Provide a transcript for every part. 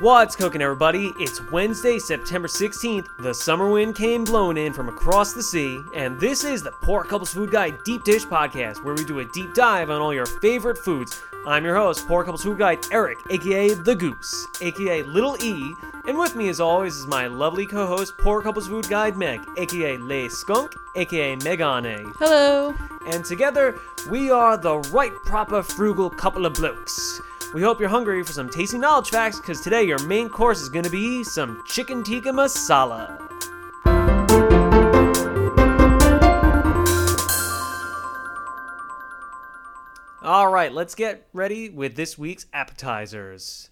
What's cooking, everybody? It's Wednesday, September 16th. The summer wind came blowing in from across the sea, and this is the Poor Couples Food Guide Deep Dish Podcast, where we do a deep dive on all your favorite foods. I'm your host, Poor Couples Food Guide Eric, aka The Goose, aka Little E, and with me, as always, is my lovely co host, Poor Couples Food Guide Meg, aka Lay Skunk, aka Megane. Hello. And together, we are the right proper frugal couple of blokes. We hope you're hungry for some tasty knowledge facts because today your main course is going to be some chicken tikka masala. All right, let's get ready with this week's appetizers.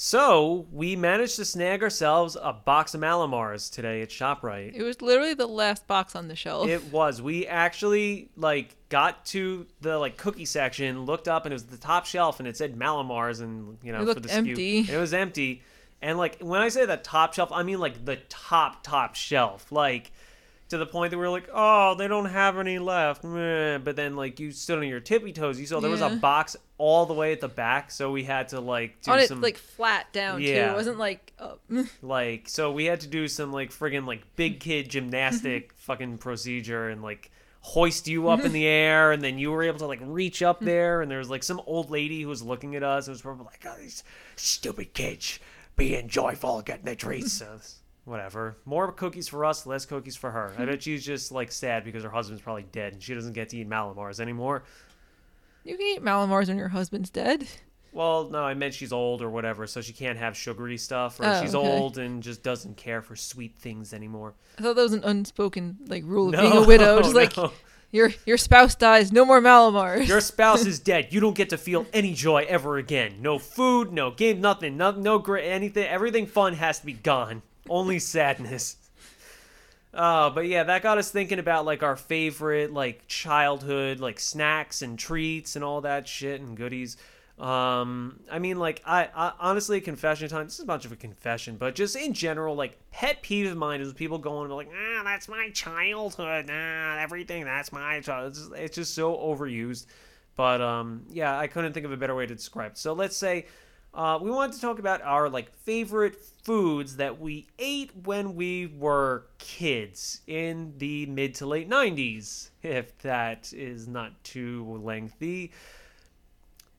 So, we managed to snag ourselves a box of Mallomars today at ShopRite. It was literally the last box on the shelf. It was. We actually like got to the like cookie section, looked up, and it was the top shelf, and it said Mallomars, and you know It for looked the SKU. empty. And it was empty. And like when I say the top shelf, I mean like the top top shelf, like to the point that we are like, oh, they don't have any left. Meh. But then like you stood on your tippy toes, you saw there was a Yeah. box all the way at the back, so we had to like do on it some like flat down too. Yeah. It wasn't like oh, up. like so we had to do some like friggin' like big kid gymnastic fucking procedure and like hoist you up in the air and then you were able to like reach up there and there was like some old lady who was looking at us and was probably like oh these stupid kids being joyful getting their treats so whatever more cookies for us less cookies for her i bet she's just like sad because her husband's probably dead and she doesn't get to eat mallomars anymore you can eat Mallomars when your husband's dead. well no i meant she's old or whatever so she can't have sugary stuff or Oh, she's okay. old and just doesn't care for sweet things anymore I thought that was an unspoken like rule of No, being a widow. Just like your your spouse dies, no more Mallomars. Your spouse is dead. You don't get to feel any joy ever again. No food, no game, nothing, no, no great anything. Everything fun has to be gone. Only sadness. Uh, but yeah, that got us thinking about like our favorite like childhood like snacks and treats and all that shit and goodies. Um, I mean, like I, I honestly, confession time. This is much of a confession, but just in general, like pet peeve of mine is people going like, ah, that's my childhood. Nah, everything that's my childhood. It's just, it's just so overused. But um, yeah, I couldn't think of a better way to describe it. So let's say uh, we wanted to talk about our like favorite foods that we ate when we were kids in the mid to late 90s, if that is not too lengthy.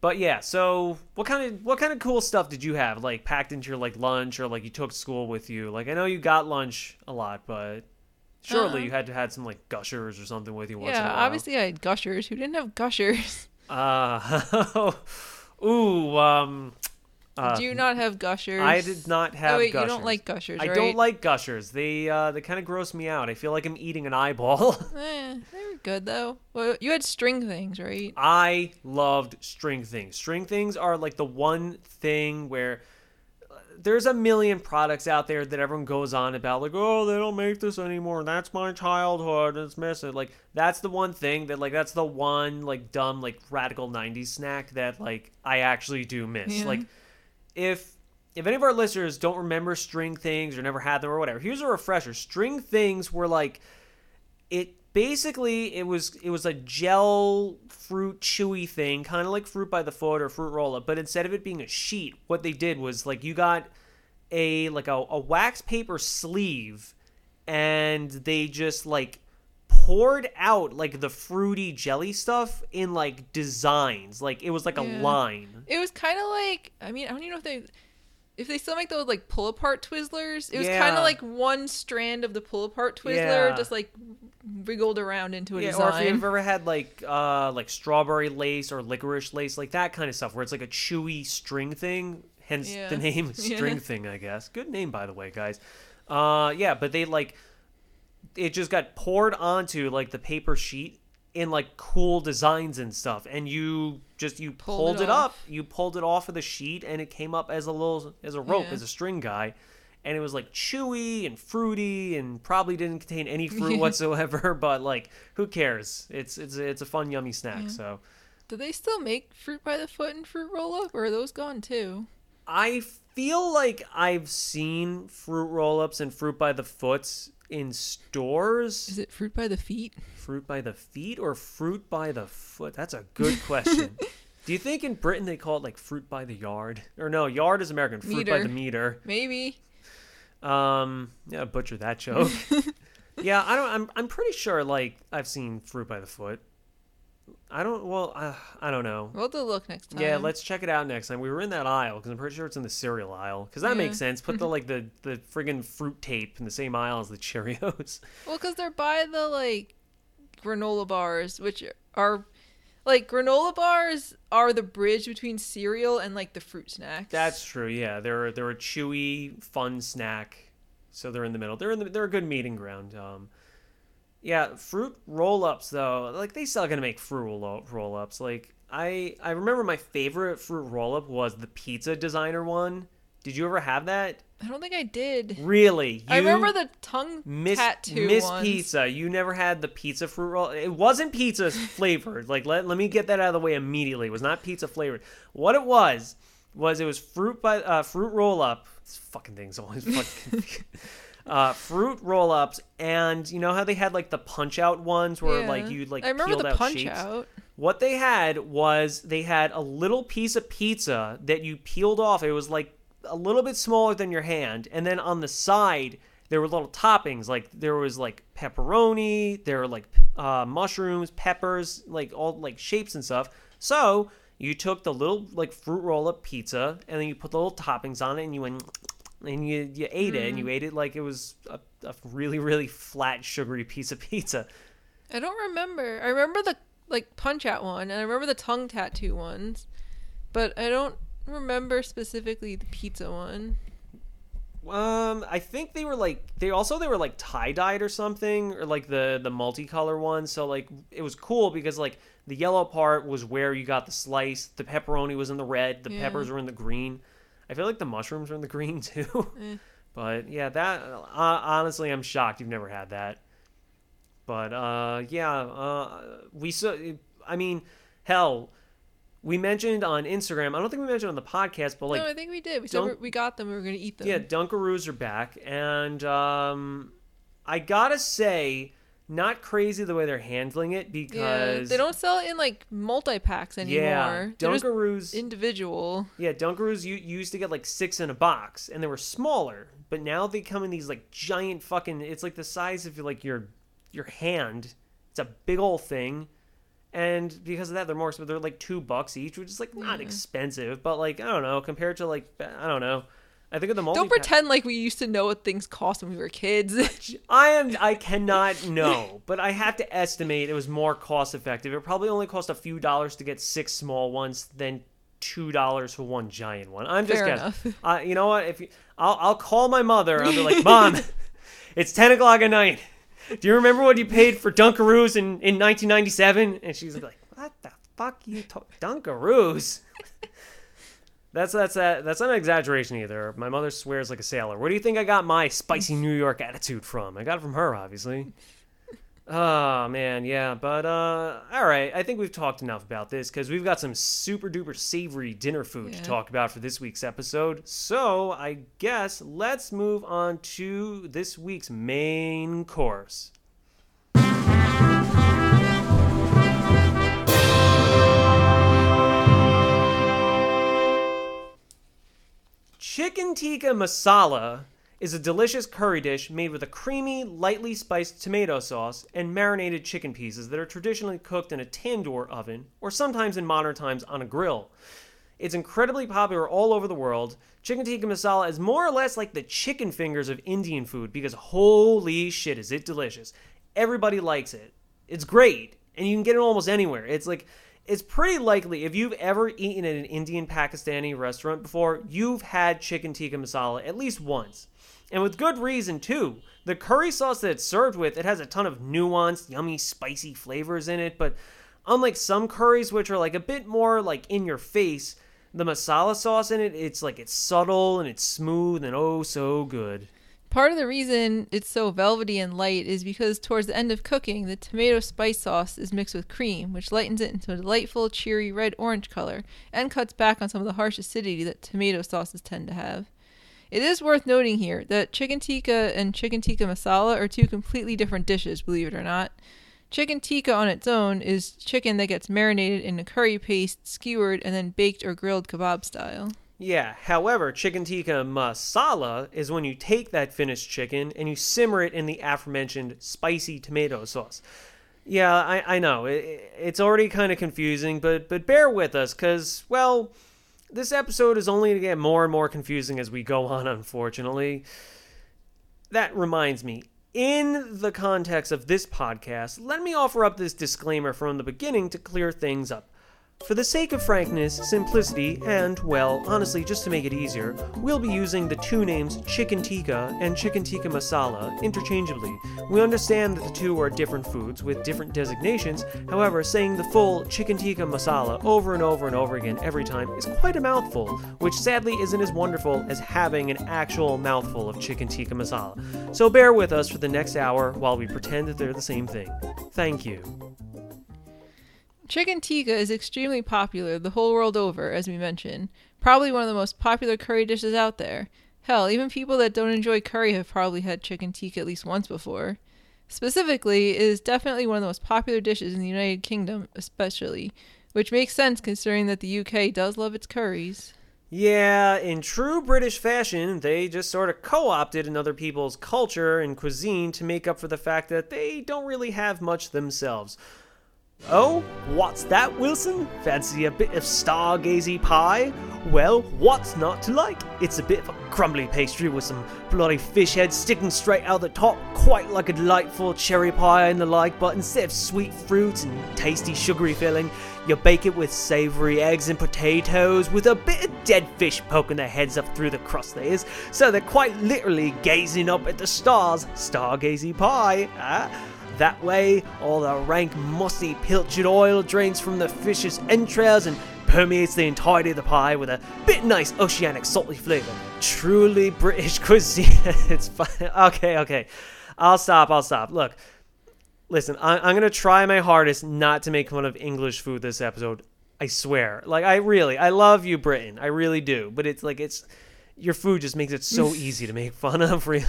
But yeah, so what kind of what kind of cool stuff did you have like packed into your like lunch or like you took school with you? Like I know you got lunch a lot, but surely Uh, you had to had some like gushers or something with you once in a yeah, while. obviously I had gushers. Who didn't have gushers? Uh, ooh, um, uh, Do you not have gushers? I did not have Oh wait, gushers. you don't like gushers, I right? don't like gushers. They uh, they kind of gross me out. I feel like I'm eating an eyeball. Eh, they were good though. Well, you had string things, right? I loved string things. String things are like the one thing where uh, there's a million products out there that everyone goes on about like oh they don't make this anymore that's my childhood it's missing like that's the one thing that like that's the one like dumb like radical 90s snack that like i actually do miss Yeah. like if if any of our listeners don't remember string things or never had them or whatever here's a refresher. String things were like it basically it was it was a gel fruit chewy thing kind of like fruit by the foot or fruit roll up but instead of it being a sheet what they did was like you got a like a, a wax paper sleeve and they just like poured out like the fruity jelly stuff in like designs like it was like a line It was kind of like I mean I don't even know if they if they still make those like pull apart Twizzlers. It was kind of like one strand of the pull apart Twizzler Yeah. just like wriggled around into a Yeah, design. or if you've ever had like uh like strawberry lace or licorice lace, like that kind of stuff, where it's like a chewy string thing. Hence Yeah. the name Yeah. string thing, I guess. Good name by the way, guys. Uh yeah, but they like it just got poured onto like the paper sheet in like cool designs and stuff, and you just you Pulled pulled, it it, up, you pulled it off of the sheet, and it came up as a little as a rope, Yeah. as a string guy. And it was like chewy and fruity, and probably didn't contain any fruit whatsoever. But like, who cares? It's it's it's a fun, yummy snack. Yeah. So Do they still make fruit by the foot and fruit roll up, or are those gone too? I feel like I've seen fruit roll-ups and fruit by the foots in stores. Is it fruit by the feet? Fruit by the feet or fruit by the foot? That's a good question. Do you think in Britain they call it like fruit by the yard? Or no, yard is American. Fruit by the meter. Maybe. Um, yeah, butcher that joke. yeah, I don't. I'm. I'm pretty sure. Like I've seen fruit by the foot. I don't. Well, uh, I don't know. We'll have to look next time. Yeah, let's check it out next time. We were in that aisle because I'm pretty sure it's in the cereal aisle. Because that Yeah. makes sense. Put the like the the friggin' fruit tape in the same aisle as the Cheerios. Well, because they're by the like granola bars, which are like granola bars are the bridge between cereal and like the fruit snacks. That's true. Yeah, they're they're a chewy, fun snack. So they're in the middle. They're in the, they're a good meeting ground. Um, yeah, fruit roll-ups though. Like they still gonna make fruit roll- roll-ups. Like I I remember my favorite fruit roll-up was the pizza designer one. Did you ever have that? I don't think I did. Really? I You- remember the tongue Miss tattoo Miss ones. Pizza. You never had the pizza fruit roll. It wasn't pizza flavored. Like let let me get that out of the way immediately. It was not pizza flavored. What it was was it was fruit by uh, fruit roll up. This fucking thing's always fucking. Uh, fruit roll ups, and you know how they had like the punch out ones where like Yeah. you like I remember peeled the out punch shapes. out. What they had was they had a little piece of pizza that you peeled off. It was like a little bit smaller than your hand, and then on the side there were little toppings. Like there was like pepperoni, there were like uh, mushrooms, peppers, like all like shapes and stuff. So you took the little like fruit roll up pizza, and then you put the little toppings on it, and you went and you you ate it, and you ate it like it was a, a really really flat sugary piece of pizza. I don't remember. I remember the like punch out one, and I remember the tongue tattoo ones, but I don't remember specifically the pizza one. Um, I think they were like they also they were like tie dyed or something, or like the the multicolor one. So like it was cool because like the yellow part was where you got the slice. The pepperoni was in the red. The Yeah. peppers were in the green. I feel like the mushrooms are in the green too. Eh. But yeah, that uh, honestly, I'm shocked you've never had that. But uh, yeah, uh, we so I mean, hell, we mentioned on Instagram. I don't think we mentioned on the podcast, but like no, I think we did. We said we we got them. We were gonna eat them. yeah, Dunkaroos are back, and um, I gotta say, not crazy the way they're handling it Yeah, because they don't sell it in like multi packs anymore. Yeah, Dunkaroos. individual. yeah, Dunkaroos. You, you used to get like six in a box, and they were smaller, but now they come in these like giant fucking. It's like the size of like your your hand. It's a big old thing. And because of that, they're more expensive. They're like two bucks each, which is like not Yeah. expensive, but like I don't know, compared to like I don't know. I think of the multi. Don't pretend like we used to know what things cost when we were kids. I am. I cannot know, but I have to estimate it was more cost effective. It probably only cost a few dollars to get six small ones than two dollars for one giant one. I'm just Fair guessing. Uh, you know what? If you, I'll, I'll call my mother. I'll be like, Mom, it's ten o'clock at night. Do you remember what you paid for Dunkaroos in, in 1997? And she's like, What the fuck you to- Dunkaroos? That's that's that that's not an exaggeration either. My mother swears like a sailor. Where do you think I got my spicy New York attitude from? I got it from her, obviously. Oh man, yeah, but uh, all right. I think we've talked enough about this because we've got some super duper savory dinner food to talk about for this week's episode. So I guess let's move on to this week's main course. Chicken tikka masala is a delicious curry dish made with a creamy, lightly spiced tomato sauce and marinated chicken pieces that are traditionally cooked in a tandoor oven or sometimes in modern times on a grill. It's incredibly popular all over the world. Chicken tikka masala is more or less like the chicken fingers of Indian food because holy shit is it delicious. Everybody likes it. It's great and you can get it almost anywhere. It's like it's pretty likely if you've ever eaten at an Indian Pakistani restaurant before, you've had chicken tikka masala at least once. And with good reason too. The curry sauce that it's served with, it has a ton of nuanced, yummy, spicy flavors in it, but unlike some curries which are like a bit more like in your face, the masala sauce in it, it's like it's subtle and it's smooth and oh so good. Part of the reason it's so velvety and light is because towards the end of cooking, the tomato spice sauce is mixed with cream, which lightens it into a delightful, cheery red orange color and cuts back on some of the harsh acidity that tomato sauces tend to have. It is worth noting here that chicken tikka and chicken tikka masala are two completely different dishes, believe it or not. Chicken tikka on its own is chicken that gets marinated in a curry paste, skewered, and then baked or grilled kebab style. Yeah, however, chicken tikka masala is when you take that finished chicken and you simmer it in the aforementioned spicy tomato sauce. Yeah, I, I know. It, it's already kind of confusing, but but bear with us cuz well, this episode is only to get more and more confusing as we go on, unfortunately. That reminds me, in the context of this podcast, let me offer up this disclaimer from the beginning to clear things up. For the sake of frankness, simplicity, and, well, honestly, just to make it easier, we'll be using the two names chicken tikka and chicken tikka masala interchangeably. We understand that the two are different foods with different designations, however, saying the full chicken tikka masala over and over and over again every time is quite a mouthful, which sadly isn't as wonderful as having an actual mouthful of chicken tikka masala. So bear with us for the next hour while we pretend that they're the same thing. Thank you. Chicken tikka is extremely popular the whole world over, as we mentioned. Probably one of the most popular curry dishes out there. Hell, even people that don't enjoy curry have probably had chicken tikka at least once before. Specifically, it is definitely one of the most popular dishes in the United Kingdom, especially, which makes sense considering that the UK does love its curries. Yeah, in true British fashion, they just sort of co opted another people's culture and cuisine to make up for the fact that they don't really have much themselves. Oh, what's that, Wilson? Fancy a bit of stargazy pie? Well, what's not to like? It's a bit of a crumbly pastry with some bloody fish heads sticking straight out the top, quite like a delightful cherry pie and the like, but instead of sweet fruit and tasty sugary filling, you bake it with savory eggs and potatoes with a bit of dead fish poking their heads up through the crust layers, so they're quite literally gazing up at the stars. Stargazy pie, ah. That way, all the rank, mossy, pilchard oil drains from the fish's entrails and permeates the entirety of the pie with a bit nice oceanic salty flavor. Truly British cuisine. it's fine. Okay, okay. I'll stop. I'll stop. Look, listen, I- I'm going to try my hardest not to make fun of English food this episode. I swear. Like, I really, I love you, Britain. I really do. But it's like, it's, your food just makes it so easy to make fun of, really.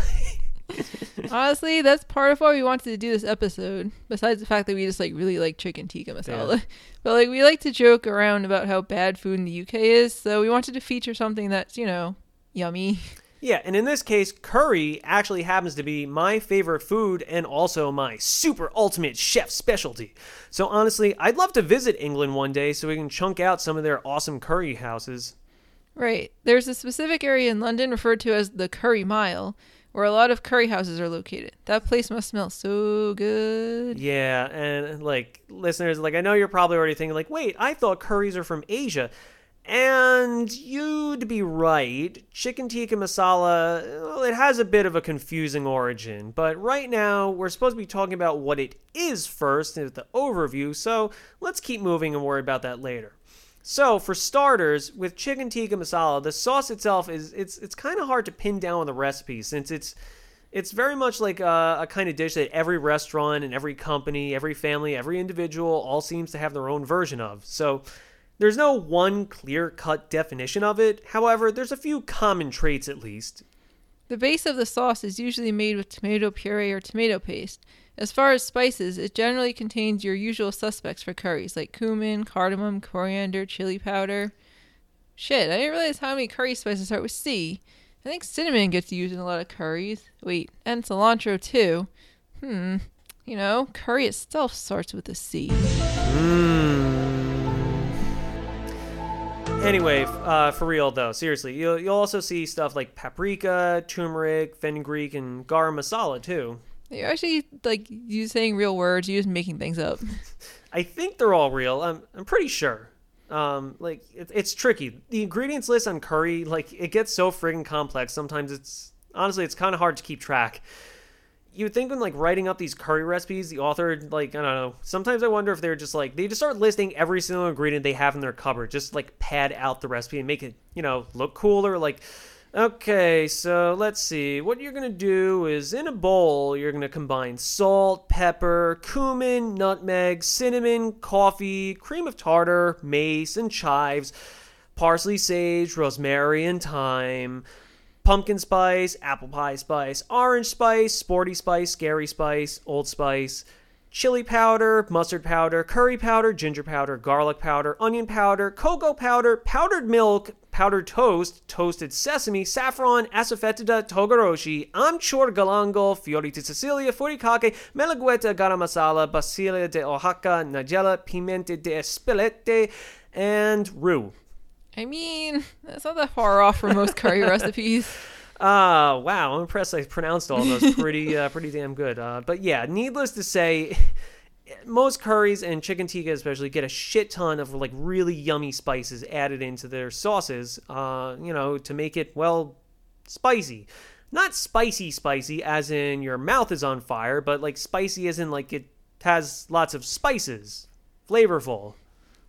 Honestly, that's part of why we wanted to do this episode. Besides the fact that we just like really like chicken tikka masala, Yeah. but like we like to joke around about how bad food in the UK is. So we wanted to feature something that's you know yummy. Yeah, and in this case, curry actually happens to be my favorite food and also my super ultimate chef specialty. So honestly, I'd love to visit England one day so we can chunk out some of their awesome curry houses. Right. There's a specific area in London referred to as the Curry Mile, where a lot of curry houses are located. That place must smell so good. Yeah, and like listeners, like I know you're probably already thinking like, "Wait, I thought curries are from Asia." And you'd be right. Chicken tikka masala, well, it has a bit of a confusing origin. But right now, we're supposed to be talking about what it is first the overview, so let's keep moving and worry about that later. So, for starters, with chicken tikka masala, the sauce itself is it's it's kind of hard to pin down the recipe since it's it's very much like a, a kind of dish that every restaurant and every company, every family, every individual all seems to have their own version of. So, there's no one clear-cut definition of it. However, there's a few common traits at least. The base of the sauce is usually made with tomato puree or tomato paste. As far as spices, it generally contains your usual suspects for curries like cumin, cardamom, coriander, chili powder. Shit, I didn't realize how many curry spices start with C. I think cinnamon gets used in a lot of curries. Wait, and cilantro too. Hmm. You know, curry itself starts with a C. Anyway, uh, for real though, seriously, you'll, you'll also see stuff like paprika, turmeric, fenugreek, and garam masala too. You're actually like you saying real words, you're just making things up. I think they're all real. I'm I'm pretty sure. Um, like it, it's tricky. The ingredients list on curry, like it gets so friggin' complex. Sometimes it's honestly it's kind of hard to keep track. You would think when like writing up these curry recipes, the author like I don't know. Sometimes I wonder if they're just like they just start listing every single ingredient they have in their cupboard, just like pad out the recipe and make it you know look cooler. Like Okay, so let's see. What you're going to do is in a bowl, you're going to combine salt, pepper, cumin, nutmeg, cinnamon, coffee, cream of tartar, mace, and chives, parsley, sage, rosemary, and thyme, pumpkin spice, apple pie spice, orange spice, sporty spice, scary spice, old spice. Chili powder, mustard powder, curry powder, ginger powder, garlic powder, onion powder, cocoa powder, powdered milk, powdered toast, toasted sesame, saffron, asafoetida, togarashi, amchur galangal, fiori di Sicilia, furikake, melagueta, garam masala, basilia de Oaxaca, nigella, pimienta de espelete, and rue. I mean, that's not that far off from most curry recipes. Ah, wow! I'm impressed. I pronounced all those pretty, uh, pretty damn good. Uh, but yeah, needless to say, most curries and chicken tikka especially get a shit ton of like really yummy spices added into their sauces. Uh, you know, to make it well spicy. Not spicy, spicy, as in your mouth is on fire, but like spicy as in like it has lots of spices, flavorful.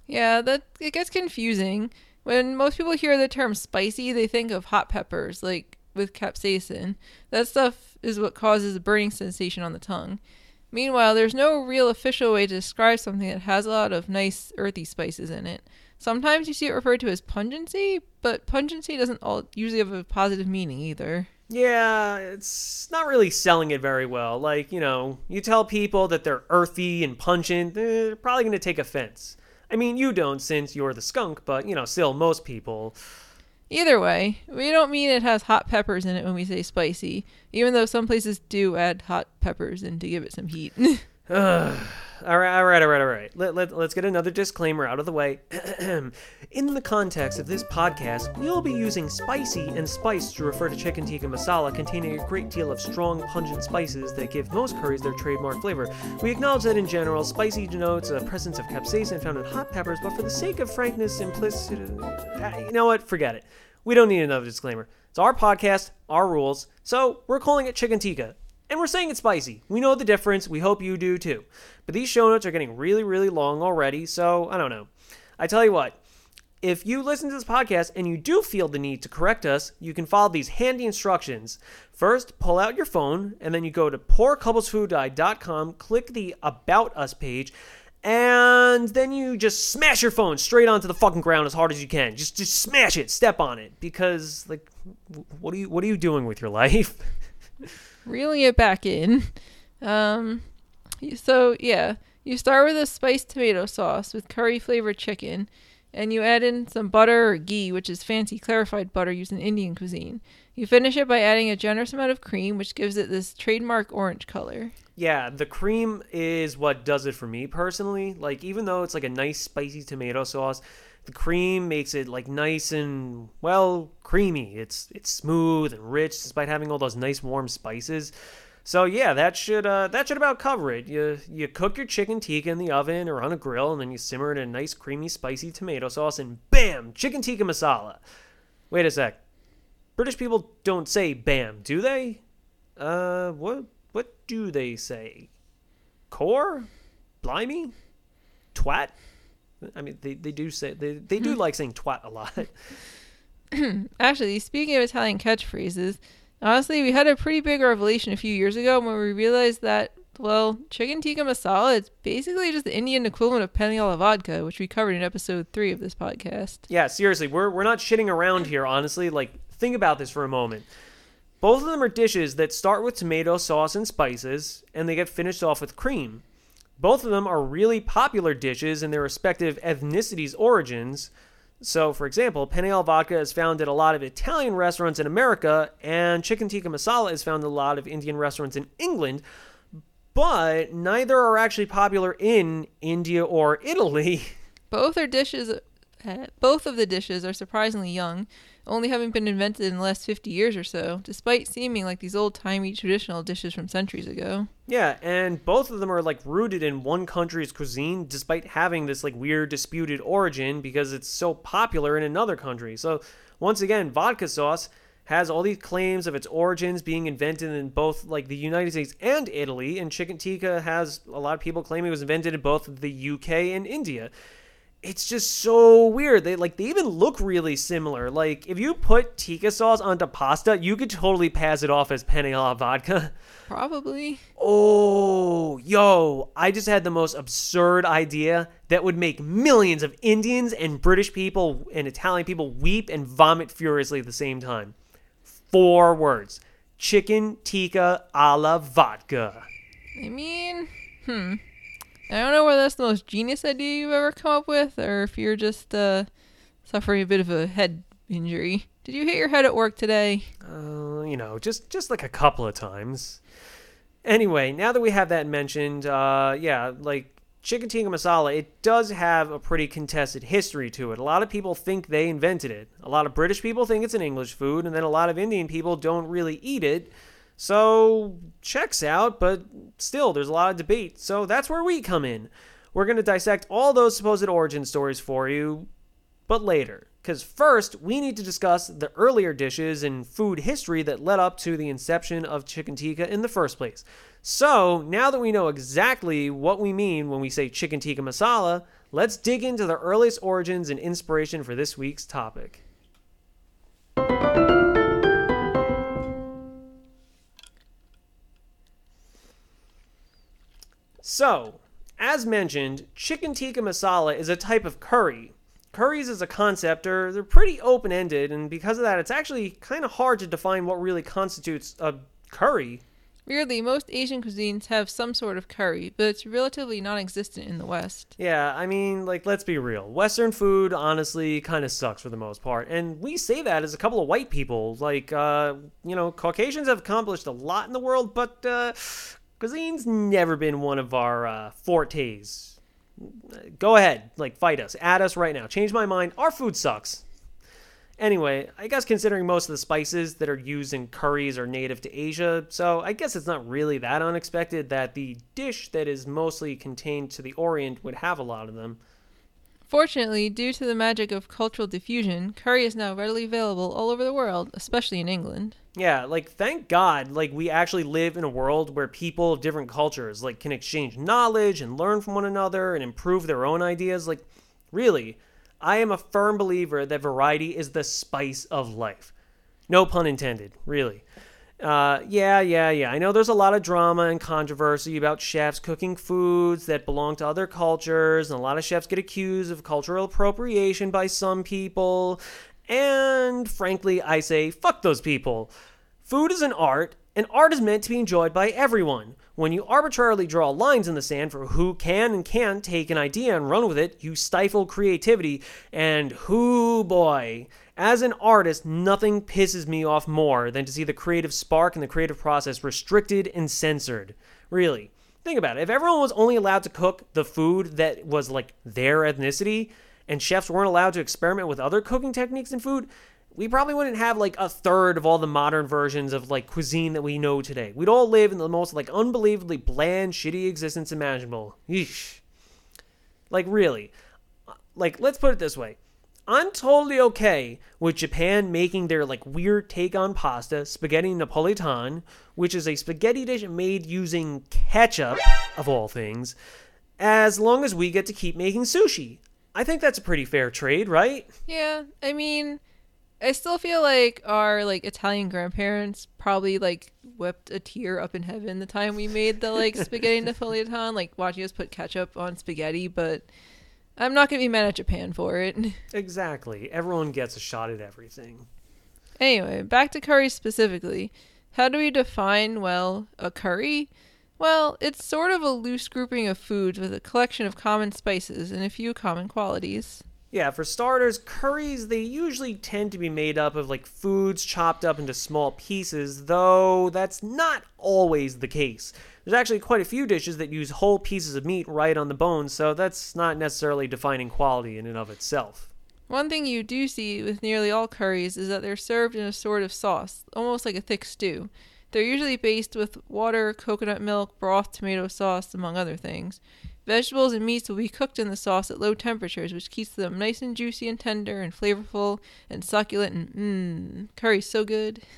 Yeah, that it gets confusing. When most people hear the term spicy, they think of hot peppers, like with capsaicin. That stuff is what causes a burning sensation on the tongue. Meanwhile, there's no real official way to describe something that has a lot of nice earthy spices in it. Sometimes you see it referred to as pungency, but pungency doesn't all usually have a positive meaning either. Yeah, it's not really selling it very well. Like, you know, you tell people that they're earthy and pungent, they're probably going to take offense. I mean, you don't since you're the skunk, but, you know, still, most people. Either way, we don't mean it has hot peppers in it when we say spicy, even though some places do add hot peppers in to give it some heat. All right, all right, all right, all right. Let, let, let's get another disclaimer out of the way. In the context of this podcast, we'll be using spicy and spice to refer to chicken tikka masala containing a great deal of strong, pungent spices that give most curries their trademark flavor. We acknowledge that in general, spicy denotes a presence of capsaicin found in hot peppers, but for the sake of frankness, simplicity, uh, you know what? Forget it. We don't need another disclaimer. It's our podcast, our rules, so we're calling it chicken tikka. And we're saying it's spicy. We know the difference. We hope you do too. But these show notes are getting really, really long already, so I don't know. I tell you what, if you listen to this podcast and you do feel the need to correct us, you can follow these handy instructions. First, pull out your phone, and then you go to poorcouplesfoodguide.com, click the About Us page, and then you just smash your phone straight onto the fucking ground as hard as you can. Just just smash it, step on it, because like, what are you what are you doing with your life? reeling it back in. Um, so yeah, you start with a spiced tomato sauce with curry flavored chicken, and you add in some butter or ghee, which is fancy clarified butter used in Indian cuisine. You finish it by adding a generous amount of cream, which gives it this trademark orange color. Yeah, the cream is what does it for me personally. Like, even though it's like a nice spicy tomato sauce, the cream makes it like nice and well creamy. It's it's smooth and rich despite having all those nice warm spices. So yeah, that should uh, that should about cover it. You you cook your chicken tikka in the oven or on a grill, and then you simmer it in a nice creamy spicy tomato sauce, and bam, chicken tikka masala. Wait a sec, British people don't say bam, do they? Uh, what what do they say? Core, blimey, twat. I mean, they, they do say they, they do like saying twat a lot. Actually, speaking of Italian catchphrases, honestly, we had a pretty big revelation a few years ago when we realized that, well, chicken tikka masala is basically just the Indian equivalent of penne alla vodka, which we covered in episode three of this podcast. Yeah, seriously, we're we're not shitting around here. Honestly, like think about this for a moment. Both of them are dishes that start with tomato sauce and spices, and they get finished off with cream. Both of them are really popular dishes in their respective ethnicities' origins. So, for example, penne al vodka is found at a lot of Italian restaurants in America, and chicken tikka masala is found at a lot of Indian restaurants in England. But neither are actually popular in India or Italy. Both are dishes. Uh, both of the dishes are surprisingly young, only having been invented in the last 50 years or so, despite seeming like these old timey traditional dishes from centuries ago. Yeah, and both of them are like rooted in one country's cuisine, despite having this like weird disputed origin because it's so popular in another country. So, once again, vodka sauce has all these claims of its origins being invented in both like the United States and Italy, and chicken tikka has a lot of people claiming it was invented in both the UK and India it's just so weird. They like they even look really similar. Like if you put tikka sauce onto pasta, you could totally pass it off as penne alla vodka. Probably. Oh, yo, I just had the most absurd idea that would make millions of Indians and British people and Italian people weep and vomit furiously at the same time. Four words. Chicken tikka alla vodka. I mean, hmm. I don't know whether that's the most genius idea you've ever come up with, or if you're just uh, suffering a bit of a head injury. Did you hit your head at work today? Uh, you know, just just like a couple of times. Anyway, now that we have that mentioned, uh, yeah, like chicken tikka masala, it does have a pretty contested history to it. A lot of people think they invented it. A lot of British people think it's an English food, and then a lot of Indian people don't really eat it. So, checks out, but still, there's a lot of debate. So, that's where we come in. We're going to dissect all those supposed origin stories for you, but later. Because first, we need to discuss the earlier dishes and food history that led up to the inception of chicken tikka in the first place. So, now that we know exactly what we mean when we say chicken tikka masala, let's dig into the earliest origins and inspiration for this week's topic. So, as mentioned, chicken tikka masala is a type of curry. Curries as a concept are they're pretty open-ended, and because of that, it's actually kind of hard to define what really constitutes a curry. Weirdly, most Asian cuisines have some sort of curry, but it's relatively non existent in the West. Yeah, I mean, like, let's be real. Western food, honestly, kind of sucks for the most part. And we say that as a couple of white people. Like, uh, you know, Caucasians have accomplished a lot in the world, but uh, cuisine's never been one of our uh, fortes. Go ahead, like, fight us. at us right now. Change my mind. Our food sucks. Anyway, I guess considering most of the spices that are used in curries are native to Asia, so I guess it's not really that unexpected that the dish that is mostly contained to the Orient would have a lot of them. Fortunately, due to the magic of cultural diffusion, curry is now readily available all over the world, especially in England. Yeah, like thank God, like we actually live in a world where people of different cultures like can exchange knowledge and learn from one another and improve their own ideas. Like, really, I am a firm believer that variety is the spice of life. No pun intended, really. Uh, yeah, yeah, yeah. I know there's a lot of drama and controversy about chefs cooking foods that belong to other cultures, and a lot of chefs get accused of cultural appropriation by some people. And frankly, I say, fuck those people. Food is an art, and art is meant to be enjoyed by everyone. When you arbitrarily draw lines in the sand for who can and can't take an idea and run with it, you stifle creativity. And whoo boy, as an artist, nothing pisses me off more than to see the creative spark and the creative process restricted and censored. Really. Think about it. If everyone was only allowed to cook the food that was like their ethnicity, and chefs weren't allowed to experiment with other cooking techniques and food, we probably wouldn't have like a third of all the modern versions of like cuisine that we know today. We'd all live in the most like unbelievably bland, shitty existence imaginable. Yeesh. Like really. Like let's put it this way. I'm totally okay with Japan making their like weird take on pasta, spaghetti napolitan, which is a spaghetti dish made using ketchup of all things, as long as we get to keep making sushi. I think that's a pretty fair trade, right? Yeah, I mean, I still feel like our like Italian grandparents probably like wept a tear up in heaven the time we made the like spaghetti napolitan, like watching us put ketchup on spaghetti. But I'm not gonna be mad at Japan for it. Exactly. Everyone gets a shot at everything. Anyway, back to curry specifically. How do we define well a curry? Well, it's sort of a loose grouping of foods with a collection of common spices and a few common qualities. Yeah, for starters, curries, they usually tend to be made up of like foods chopped up into small pieces, though that's not always the case. There's actually quite a few dishes that use whole pieces of meat right on the bone, so that's not necessarily defining quality in and of itself. One thing you do see with nearly all curries is that they're served in a sort of sauce, almost like a thick stew. They're usually based with water, coconut milk, broth, tomato sauce, among other things. Vegetables and meats will be cooked in the sauce at low temperatures, which keeps them nice and juicy and tender and flavorful and succulent and mmm, curry's so good.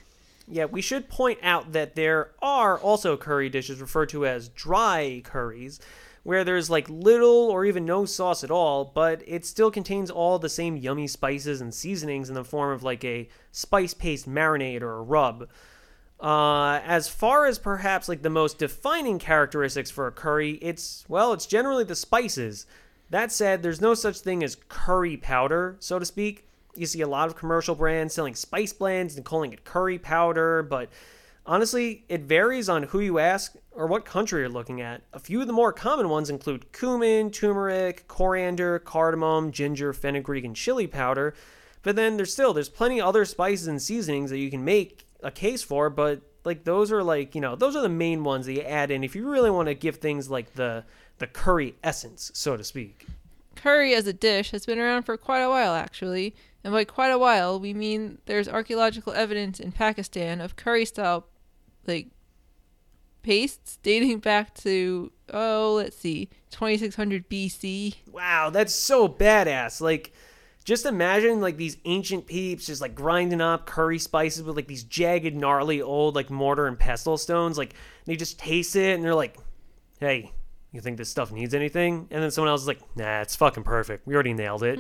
Yeah, we should point out that there are also curry dishes referred to as dry curries, where there's like little or even no sauce at all, but it still contains all the same yummy spices and seasonings in the form of like a spice paste marinade or a rub. Uh, as far as perhaps like the most defining characteristics for a curry, it's well, it's generally the spices. That said, there's no such thing as curry powder, so to speak. You see a lot of commercial brands selling spice blends and calling it curry powder, but Honestly, it varies on who you ask or what country you're looking at. A few of the more common ones include cumin, turmeric, coriander, cardamom, ginger, fenugreek, and chili powder. But then there's still there's plenty of other spices and seasonings that you can make a case for, but like those are like, you know, those are the main ones that you add in if you really want to give things like the the curry essence, so to speak. Curry as a dish has been around for quite a while, actually, and by quite a while, we mean there's archaeological evidence in Pakistan of curry style, like, pastes dating back to, oh, let's see, 2600 BC. Wow, that's so badass. Like, just imagine like these ancient peeps just like grinding up curry spices with like these jagged, gnarly old like mortar and pestle stones. Like, they just taste it and they're like, hey, you think this stuff needs anything? And then someone else is like, nah, it's fucking perfect. We already nailed it.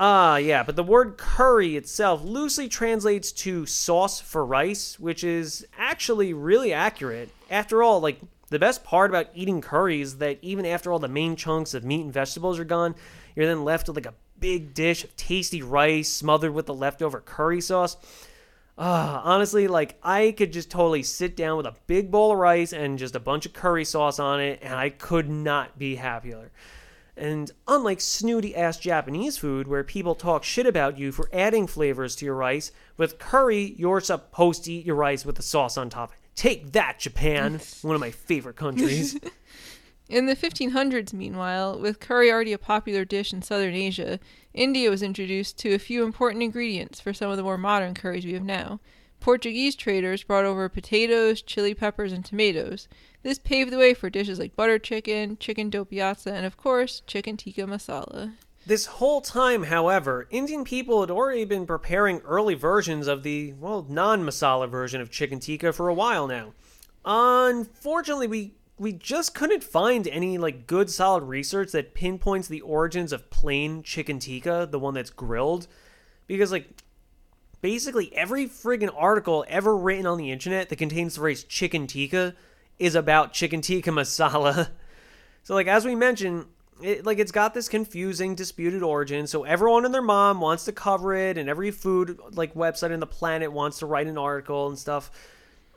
Ah, yeah, but the word curry itself loosely translates to sauce for rice, which is actually really accurate. After all, like, the best part about eating curry is that even after all the main chunks of meat and vegetables are gone, you're then left with like a big dish of tasty rice smothered with the leftover curry sauce. Ah, honestly, like I could just totally sit down with a big bowl of rice and just a bunch of curry sauce on it, and I could not be happier. And unlike snooty ass Japanese food where people talk shit about you for adding flavors to your rice, with curry, you're supposed to eat your rice with the sauce on top. Take that, Japan! One of my favorite countries. In the 1500s, meanwhile, with curry already a popular dish in southern Asia, India was introduced to a few important ingredients for some of the more modern curries we have now. Portuguese traders brought over potatoes, chili peppers, and tomatoes. This paved the way for dishes like butter chicken, chicken do and of course, chicken tikka masala. This whole time, however, Indian people had already been preparing early versions of the, well, non masala version of chicken tikka for a while now. Unfortunately, we we just couldn't find any like good solid research that pinpoints the origins of plain chicken tikka, the one that's grilled, because like basically every friggin' article ever written on the internet that contains the phrase chicken tikka is about chicken tikka masala. So like as we mentioned, it, like it's got this confusing disputed origin. So everyone and their mom wants to cover it and every food like website in the planet wants to write an article and stuff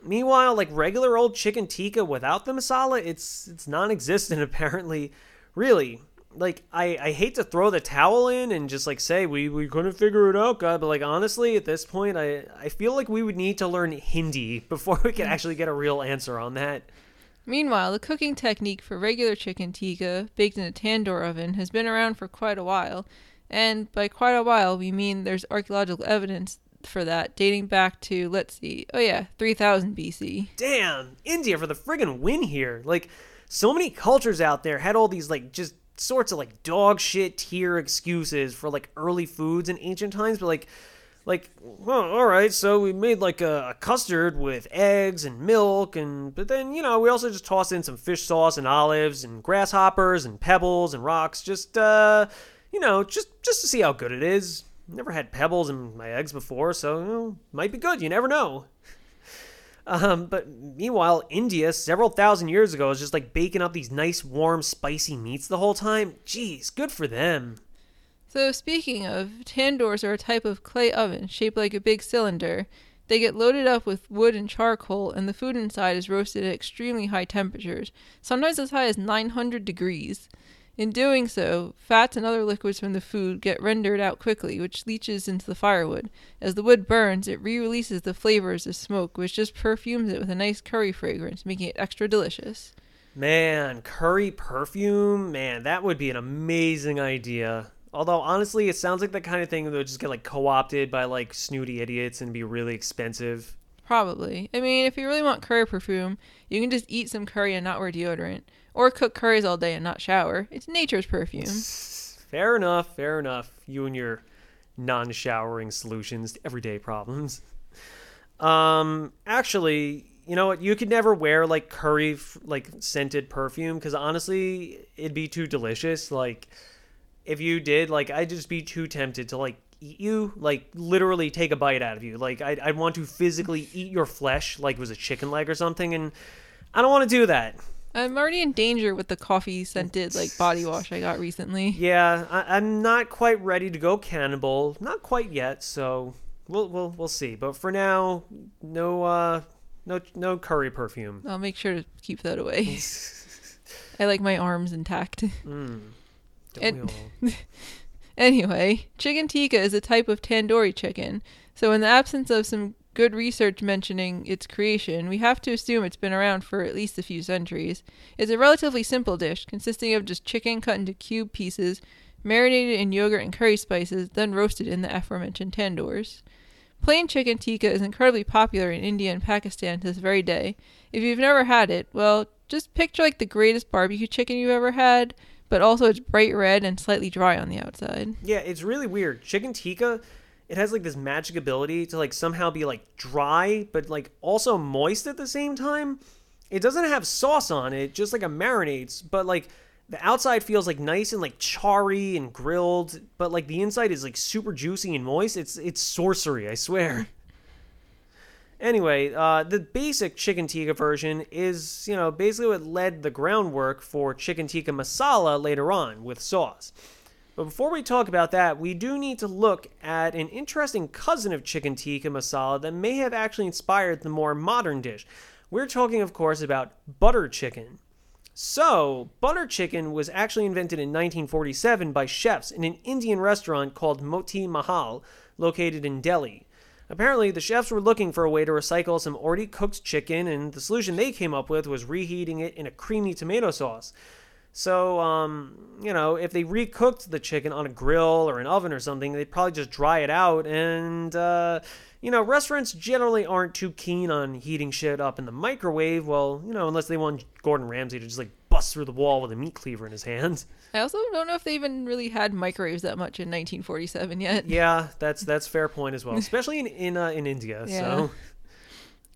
meanwhile like regular old chicken tikka without the masala it's it's non-existent apparently really like I, I hate to throw the towel in and just like say we, we couldn't figure it out god but like honestly at this point i i feel like we would need to learn hindi before we can actually get a real answer on that Meanwhile, the cooking technique for regular chicken tikka, baked in a tandoor oven, has been around for quite a while. And by quite a while, we mean there's archaeological evidence for that dating back to, let's see, oh yeah, 3000 BC. damn india for the friggin' win here like so many cultures out there had all these like just sorts of like dog shit tier excuses for like early foods in ancient times but like like well all right so we made like a, a custard with eggs and milk and but then you know we also just tossed in some fish sauce and olives and grasshoppers and pebbles and rocks just uh you know just just to see how good it is never had pebbles in my eggs before so you know, might be good you never know um, but meanwhile, India, several thousand years ago, is just like baking up these nice, warm, spicy meats the whole time. Jeez, good for them. So, speaking of, tandoors are a type of clay oven shaped like a big cylinder. They get loaded up with wood and charcoal, and the food inside is roasted at extremely high temperatures, sometimes as high as 900 degrees. In doing so, fats and other liquids from the food get rendered out quickly, which leaches into the firewood. As the wood burns, it re releases the flavors of smoke, which just perfumes it with a nice curry fragrance, making it extra delicious. Man, curry perfume, man, that would be an amazing idea. Although honestly, it sounds like the kind of thing that would just get like co-opted by like snooty idiots and be really expensive. Probably. I mean, if you really want curry perfume, you can just eat some curry and not wear deodorant. Or cook curries all day and not shower. It's nature's perfume. Fair enough, fair enough. You and your non-showering solutions to everyday problems. Um, actually, you know what? You could never wear like curry like scented perfume because honestly, it'd be too delicious. Like, if you did, like, I'd just be too tempted to like eat you, like literally take a bite out of you. Like, I'd, I'd want to physically eat your flesh, like it was a chicken leg or something, and I don't want to do that. I'm already in danger with the coffee scented like body wash I got recently. Yeah, I, I'm not quite ready to go cannibal. Not quite yet, so we'll we'll we'll see. But for now, no uh, no no curry perfume. I'll make sure to keep that away. I like my arms intact. Mm. And-? Anyway, chicken tikka is a type of tandoori chicken. So, in the absence of some good research mentioning its creation, we have to assume it's been around for at least a few centuries. It's a relatively simple dish, consisting of just chicken cut into cube pieces, marinated in yogurt and curry spices, then roasted in the aforementioned tandoors. Plain chicken tikka is incredibly popular in India and Pakistan to this very day. If you've never had it, well, just picture like the greatest barbecue chicken you've ever had, but also it's bright red and slightly dry on the outside. Yeah, it's really weird. Chicken tikka, it has like this magic ability to like somehow be like dry, but like also moist at the same time. It doesn't have sauce on it, just like a marinades, but like the outside feels like nice and like charry and grilled, but like the inside is like super juicy and moist. It's it's sorcery, I swear. Anyway, uh, the basic chicken tikka version is, you know, basically what led the groundwork for chicken tikka masala later on with sauce. But before we talk about that, we do need to look at an interesting cousin of chicken tikka masala that may have actually inspired the more modern dish. We're talking, of course, about butter chicken. So, butter chicken was actually invented in 1947 by chefs in an Indian restaurant called Moti Mahal, located in Delhi. Apparently, the chefs were looking for a way to recycle some already cooked chicken, and the solution they came up with was reheating it in a creamy tomato sauce. So, um, you know, if they recooked the chicken on a grill or an oven or something, they'd probably just dry it out. And, uh, you know, restaurants generally aren't too keen on heating shit up in the microwave. Well, you know, unless they want Gordon Ramsay to just like bust through the wall with a meat cleaver in his hand. I also don't know if they even really had microwaves that much in 1947 yet. Yeah, that's that's fair point as well, especially in in uh, in India. Yeah. So.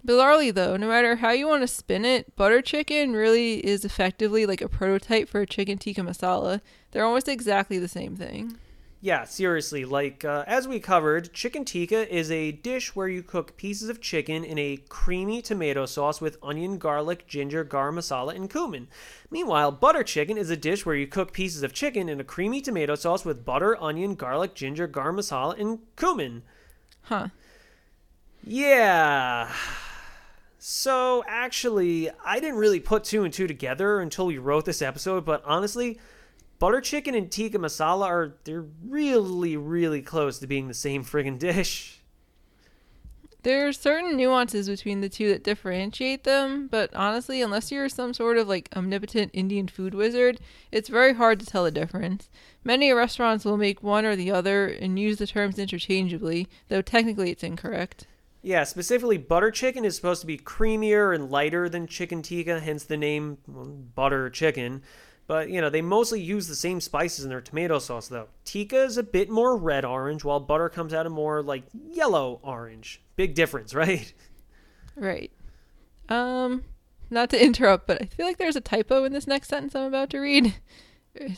Bizarrely, though, no matter how you want to spin it, butter chicken really is effectively like a prototype for a chicken tikka masala. They're almost exactly the same thing. Yeah, seriously. Like, uh, as we covered, chicken tikka is a dish where you cook pieces of chicken in a creamy tomato sauce with onion, garlic, ginger, garam masala, and cumin. Meanwhile, butter chicken is a dish where you cook pieces of chicken in a creamy tomato sauce with butter, onion, garlic, ginger, garam masala, and cumin. Huh. Yeah. So, actually, I didn't really put two and two together until we wrote this episode, but honestly, butter chicken and tikka masala are they're really really close to being the same friggin' dish. There are certain nuances between the two that differentiate them, but honestly, unless you're some sort of like omnipotent Indian food wizard, it's very hard to tell the difference. Many restaurants will make one or the other and use the terms interchangeably, though technically it's incorrect. Yeah, specifically butter chicken is supposed to be creamier and lighter than chicken tikka, hence the name butter chicken. But, you know, they mostly use the same spices in their tomato sauce, though. Tikka is a bit more red orange, while butter comes out of more, like, yellow orange. Big difference, right? Right. Um, not to interrupt, but I feel like there's a typo in this next sentence I'm about to read.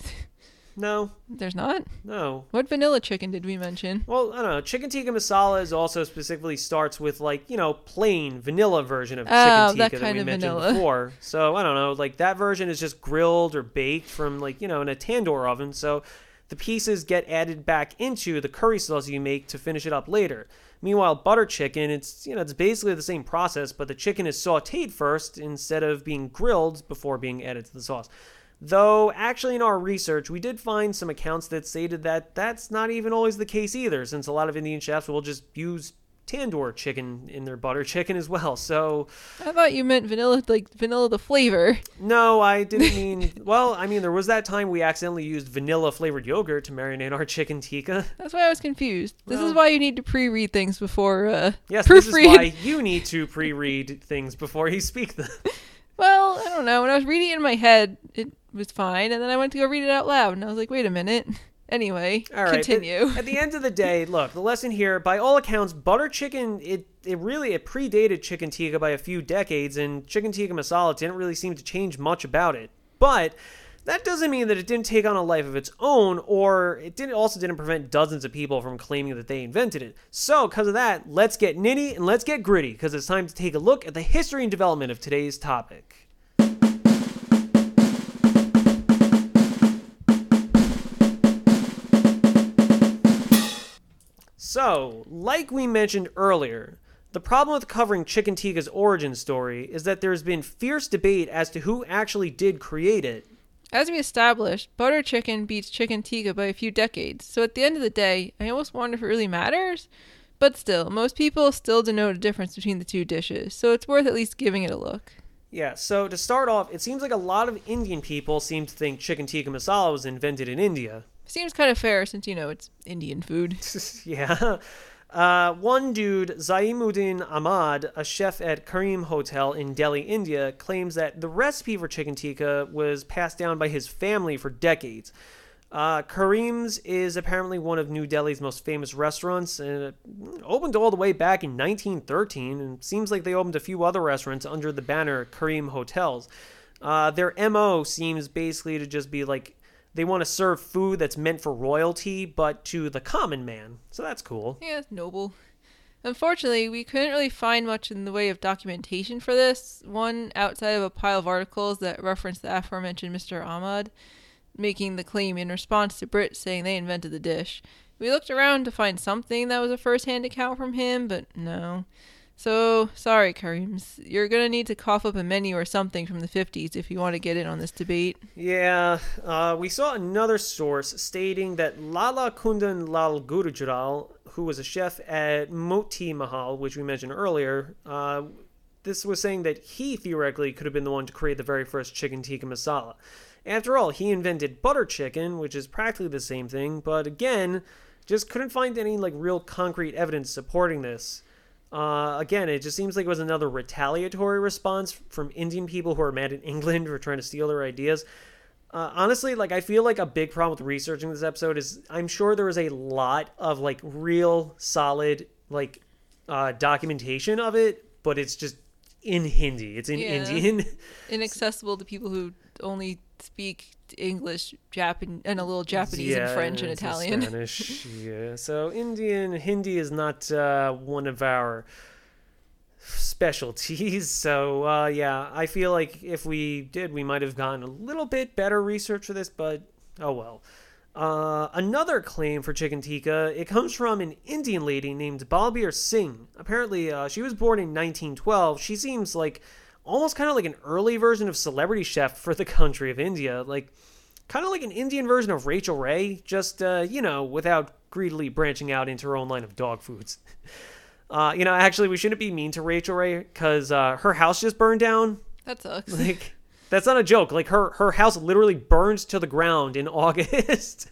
No, There's not? no. What vanilla chicken did we mention? Well, I don't know. Chicken tikka masala is also specifically starts with, like, you know, plain vanilla version of oh, chicken Oh, tikka that that, we of mentioned vanilla. before. So, I don't know. Like, that version is just grilled or baked from, like, you know, in a tandoor oven. So, the pieces get added back into the curry sauce you make to finish it up later. Meanwhile, butter chicken, it's you know it's basically the same process, but the chicken is sautéed first instead of being grilled before being added to the sauce. Though actually in our research, we did find some accounts that stated that that's not even always the case either, since a lot of Indian chefs will just use tandoor chicken in their butter chicken as well. So I thought you meant vanilla, like vanilla the flavor. no, I didn't mean. well, I mean there was that time we accidentally used vanilla flavored yogurt to marinate our chicken tikka. That's why I was confused. This Well- is why you need to pre-read things before uh, Yes, this is why you need to pre-read things before you speak them. Well, I don't know. When I was reading it in my head, it was fine, and then I went to go read it out loud, and I was like, "Wait a minute." Anyway, All right. continue. At, at the end of the day, look, the lesson here, by all accounts, butter chicken, it it really it predated chicken tikka by a few decades, and chicken tikka masala didn't really seem to change much about it. But that doesn't mean that it didn't take on a life of its own, or it didn't also didn't prevent dozens of people from claiming that they invented it. So, because of that, let's get nitty and let's get gritty, because it's time to take a look at the history and development of today's topic. So, like we mentioned earlier, the problem with covering chicken tikka's origin story is that there's been fierce debate as to who actually did create it. As we established, butter chicken beats chicken tikka by a few decades, so at the end of the day, I almost wonder if it really matters. But still, most people still denote a difference between the two dishes, so it's worth at least giving it a look. Yeah, so to start off, it seems like a lot of Indian people seem to think chicken tikka masala was invented in India. Seems kind of fair since, you know, it's Indian food. yeah. Uh, one dude, Zaimuddin Ahmad, a chef at Karim Hotel in Delhi, India, claims that the recipe for chicken tikka was passed down by his family for decades. Uh, Karim's is apparently one of New Delhi's most famous restaurants, and it opened all the way back in 1913. And seems like they opened a few other restaurants under the banner Karim Hotels. Uh, their mo seems basically to just be like they want to serve food that's meant for royalty, but to the common man. So that's cool. Yeah, it's noble. Unfortunately, we couldn't really find much in the way of documentation for this. One outside of a pile of articles that reference the aforementioned Mr. Ahmad making the claim in response to Brits saying they invented the dish. We looked around to find something that was a first hand account from him, but no. So, sorry, Karims. You're going to need to cough up a menu or something from the 50s if you want to get in on this debate. Yeah, uh, we saw another source stating that Lala Kundan Lal Gurujral, who was a chef at Moti Mahal, which we mentioned earlier, uh, this was saying that he theoretically could have been the one to create the very first chicken tikka masala. After all, he invented butter chicken, which is practically the same thing, but again, just couldn't find any like real concrete evidence supporting this. Uh, again, it just seems like it was another retaliatory response from Indian people who are mad at England for trying to steal their ideas. Uh, honestly, like I feel like a big problem with researching this episode is I'm sure there is a lot of like real solid like uh, documentation of it, but it's just in Hindi. It's in Yeah. Indian. Inaccessible to people who only speak English, Japan, and a little Japanese and French and it's Italian. Spanish. yeah. So Indian Hindi is not uh, one of our specialties. So uh, yeah, I feel like if we did, we might have gotten a little bit better research for this, but oh well. Uh, another claim for chicken tikka, it comes from an Indian lady named Balbir Singh. Apparently, uh, she was born in 1912. She seems like almost kind of like an early version of celebrity chef for the country of India. Like, kind of like an Indian version of Rachael Ray, just, uh, you know, without greedily branching out into her own line of dog foods. Uh, you know, actually, we shouldn't be mean to Rachael Ray because uh, her house just burned down. That sucks. Like, that's not a joke. Like, her, her house literally burned to the ground in August.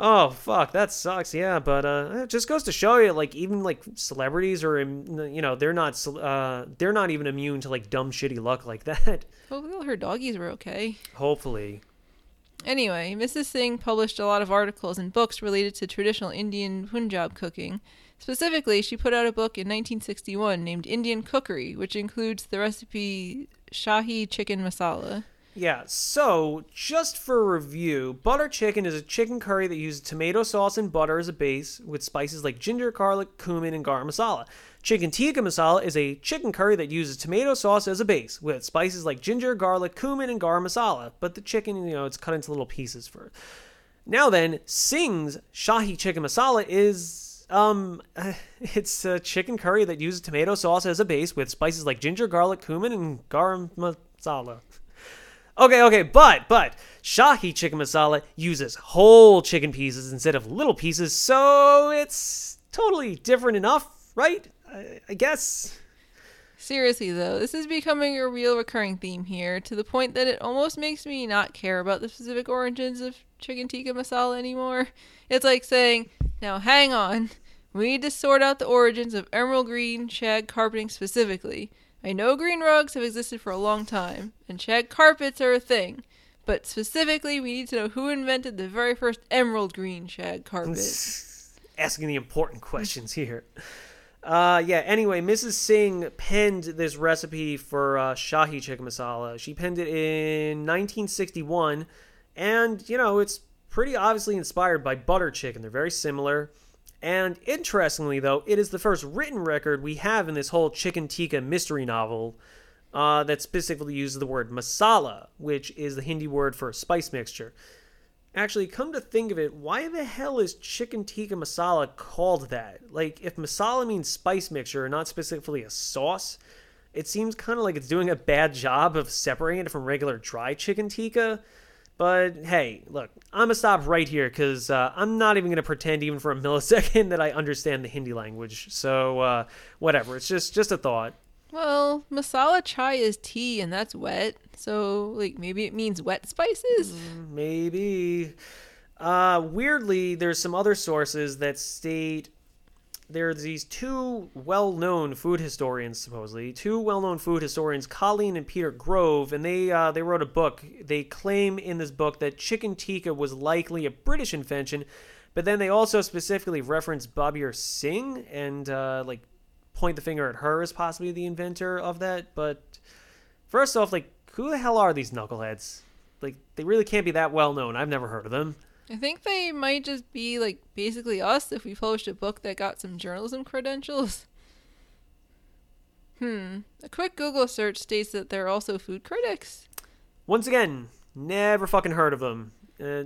Oh, fuck. That sucks. Yeah, but uh, it just goes to show you, like, even, like, celebrities are, you know, they're not, uh, they're not even immune to, like, dumb, shitty luck like that. Hopefully all her doggies were okay. Hopefully. Anyway, Mrs. Singh published a lot of articles and books related to traditional Indian Punjab cooking. Specifically, she put out a book in 1961 named Indian Cookery, which includes the recipe Shahi Chicken Masala. Yeah, so just for review, butter chicken is a chicken curry that uses tomato sauce and butter as a base with spices like ginger, garlic, cumin, and garam masala. Chicken tikka masala is a chicken curry that uses tomato sauce as a base with spices like ginger, garlic, cumin, and garam masala. But the chicken, you know, it's cut into little pieces for. Now then, Singh's Shahi Chicken Masala is um it's a chicken curry that uses tomato sauce as a base with spices like ginger, garlic, cumin, and garam masala. Okay, okay, but but Shahi chicken masala uses whole chicken pieces instead of little pieces, so it's totally different enough, right? I, I guess. Seriously, though, this is becoming a real recurring theme here to the point that it almost makes me not care about the specific origins of chicken tikka masala anymore. It's like saying, now hang on, we need to sort out the origins of emerald green shag carpeting specifically. I know green rugs have existed for a long time, and shag carpets are a thing, but specifically, we need to know who invented the very first emerald green shag carpet. Asking the important questions here. Uh, yeah, anyway, Mrs. Singh penned this recipe for uh, Shahi chicken masala. She penned it in 1961, and, you know, it's pretty obviously inspired by butter chicken. They're very similar. And interestingly, though, it is the first written record we have in this whole chicken tikka mystery novel uh, that specifically uses the word masala, which is the Hindi word for spice mixture. Actually, come to think of it, why the hell is chicken tikka masala called that? Like, if masala means spice mixture and not specifically a sauce, it seems kind of like it's doing a bad job of separating it from regular dry chicken tikka. But hey, look, I'm gonna stop right here because uh, I'm not even gonna pretend even for a millisecond that I understand the Hindi language. So uh, whatever, it's just just a thought. Well, masala chai is tea and that's wet. So, like, maybe it means wet spices? Maybe. Uh, weirdly, there's some other sources that state there's these two well-known food historians, supposedly two well-known food historians, Colleen and Peter Grove, and they uh, they wrote a book. They claim in this book that chicken tikka was likely a British invention, but then they also specifically reference Balbir Singh and uh, like point the finger at her as possibly the inventor of that. But first off, like who the hell are these knuckleheads? Like they really can't be that well known. I've never heard of them. I think they might just be like basically us if we published a book that got some journalism credentials. Hmm. A quick Google search states that they're also food critics. Once again, never fucking heard of them. Uh,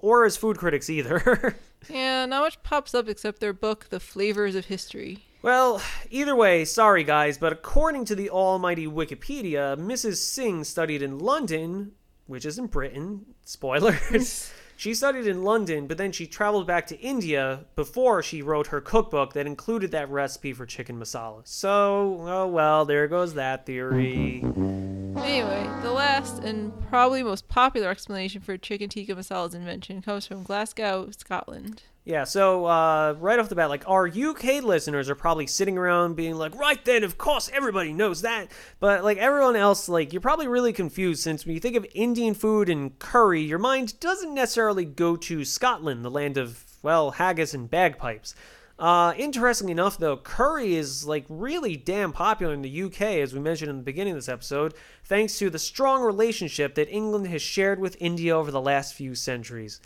or as food critics either. Yeah, not much pops up except their book, The Flavors of History. well, either way, sorry guys, but according to the almighty Wikipedia, Mrs. Singh studied in London, which is in Britain. Spoilers. she studied in London, but then she traveled back to India before she wrote her cookbook that included that recipe for chicken masala. So, oh well, there goes that theory. Anyway, the last and probably most popular explanation for chicken tikka masala's invention comes from Glasgow, Scotland. Yeah, so uh, right off the bat, like our UK listeners are probably sitting around being like, right then, of course, everybody knows that. But like everyone else, like you're probably really confused since when you think of Indian food and curry, your mind doesn't necessarily go to Scotland, the land of, well, haggis and bagpipes. Uh, interestingly enough, though, curry is like really damn popular in the UK, as we mentioned in the beginning of this episode, thanks to the strong relationship that England has shared with India over the last few centuries.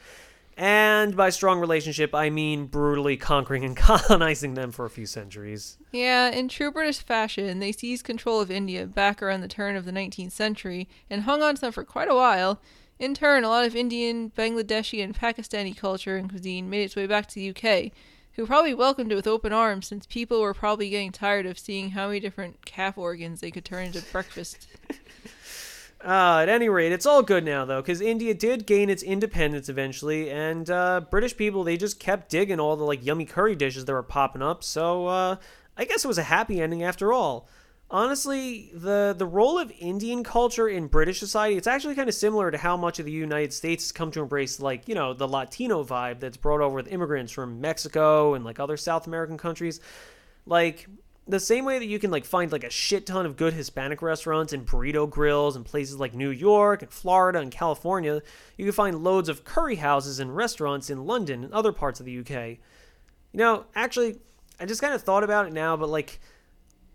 And by strong relationship, I mean brutally conquering and colonizing them for a few centuries. Yeah, in true British fashion, they seized control of India back around the turn of the 19th century and hung on to them for quite a while. In turn, a lot of Indian, Bangladeshi, and Pakistani culture and cuisine made its way back to the UK, who probably welcomed it with open arms since people were probably getting tired of seeing how many different calf organs they could turn into breakfast. Uh, at any rate, it's all good now though, because India did gain its independence eventually, and uh, British people they just kept digging all the like yummy curry dishes that were popping up. So uh, I guess it was a happy ending after all. Honestly, the the role of Indian culture in British society it's actually kind of similar to how much of the United States has come to embrace like you know the Latino vibe that's brought over with immigrants from Mexico and like other South American countries. Like the same way that you can like find like a shit ton of good Hispanic restaurants and burrito grills in places like New York and Florida and California, you can find loads of curry houses and restaurants in London and other parts of the UK. You know, actually, I just kind of thought about it now, but like,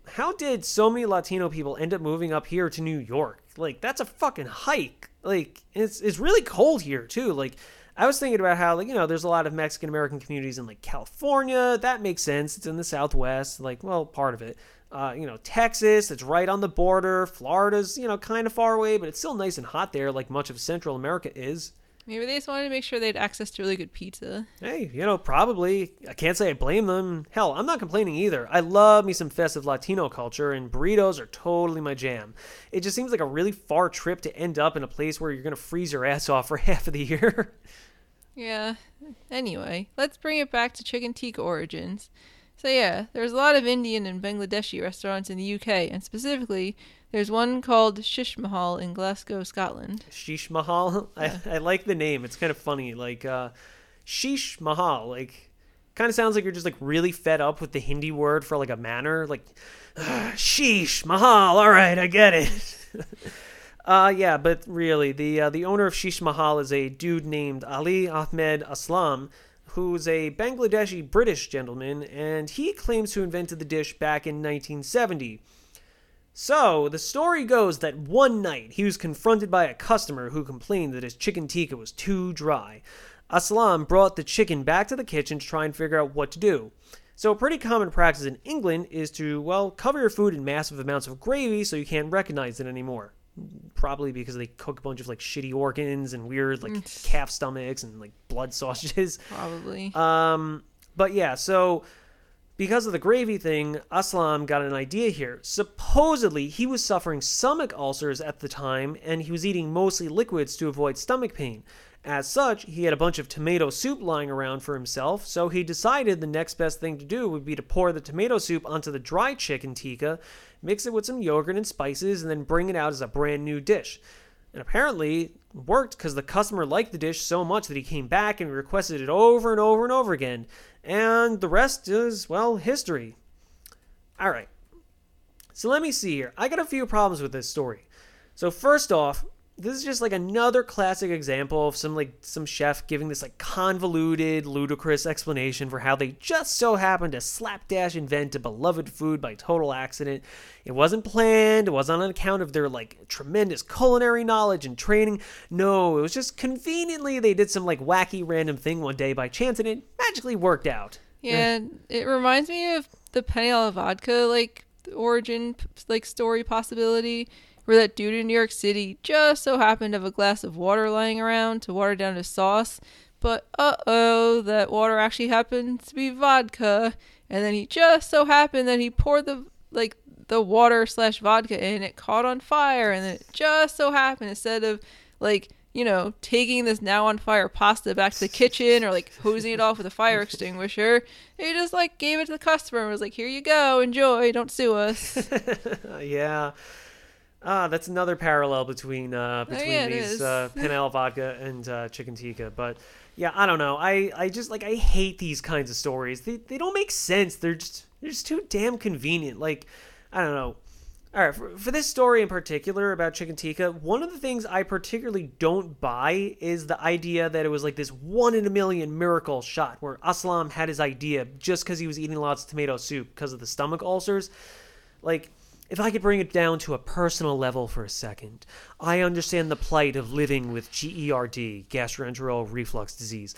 how did so many Latino people end up moving up here to New York? Like, that's a fucking hike. Like, it's it's really cold here too. Like, I was thinking about how, like, you know, there's a lot of Mexican American communities in like California. That makes sense. It's in the Southwest, like, well, part of it. Uh, you know, Texas, it's right on the border. Florida's, you know, kind of far away, but it's still nice and hot there, like much of Central America is. Maybe they just wanted to make sure they had access to really good pizza. Hey, you know, probably. I can't say I blame them. Hell, I'm not complaining either. I love me some festive Latino culture, and burritos are totally my jam. It just seems like a really far trip to end up in a place where you're going to freeze your ass off for half of the year. Yeah. Anyway, let's bring it back to chicken tikka origins. So yeah, there's a lot of Indian and Bangladeshi restaurants in the UK, and specifically, there's one called Shish Mahal in Glasgow, Scotland. Shish Mahal. Yeah. I, I like the name. It's kind of funny. Like, uh, Sheesh Mahal. Like, kind of sounds like you're just like really fed up with the Hindi word for like a manor. Like, "Ah, Sheesh Mahal. All right, I get it. uh, yeah, but really, the uh, the owner of Shish Mahal is a dude named Ali Ahmed Aslam, who's a Bangladeshi British gentleman, and he claims to invented the dish back in 1970. So, the story goes that one night he was confronted by a customer who complained that his chicken tikka was too dry. Aslam brought the chicken back to the kitchen to try and figure out what to do. So, a pretty common practice in England is to, well, cover your food in massive amounts of gravy so you can't recognize it anymore. probably because they cook a bunch of like shitty organs and weird like calf stomachs and like blood sausages. Probably. Um, but yeah, so because of the gravy thing, Aslam got an idea here. Supposedly, he was suffering stomach ulcers at the time, and he was eating mostly liquids to avoid stomach pain. As such, he had a bunch of tomato soup lying around for himself, so he decided the next best thing to do would be to pour the tomato soup onto the dry chicken tikka, mix it with some yogurt and spices, and then bring it out as a brand new dish. And apparently worked because the customer liked the dish so much that he came back and requested it over and over and over again. And the rest is, well, history. All right. So let me see here. I got a few problems with this story. So first off, this is just like another classic example of some like some chef giving this like convoluted, ludicrous explanation for how they just so happened to slapdash invent a beloved food by total accident. It wasn't planned, it wasn't on account of their like tremendous culinary knowledge and training. No, it was just conveniently they did some like wacky random thing one day by chance and it magically worked out. Yeah, it reminds me of the penne vodka like origin like story possibility where that dude in New York City just so happened to have a glass of water lying around to water down his sauce, but uh oh, that water actually happened to be vodka, and then he just so happened that he poured the like the water slash vodka in, it caught on fire, and then it just so happened instead of like you know, taking this now on fire pasta back to the kitchen or like hosing it off with a fire extinguisher. He just like gave it to the customer and was like, "Here you go, enjoy, don't sue us." yeah. Ah, that's another parallel between uh, between Oh, yeah, these uh, Penel vodka and uh, chicken tikka. But yeah, I don't know. I, I just like I hate these kinds of stories. They they don't make sense. They're just they're just too damn convenient. Like I don't know. All right, for, for this story in particular about chicken tikka, one of the things I particularly don't buy is the idea that it was like this one in a million miracle shot where Aslam had his idea just because he was eating lots of tomato soup because of the stomach ulcers. Like, if I could bring it down to a personal level for a second, I understand the plight of living with GERD, gastroenteral reflux disease,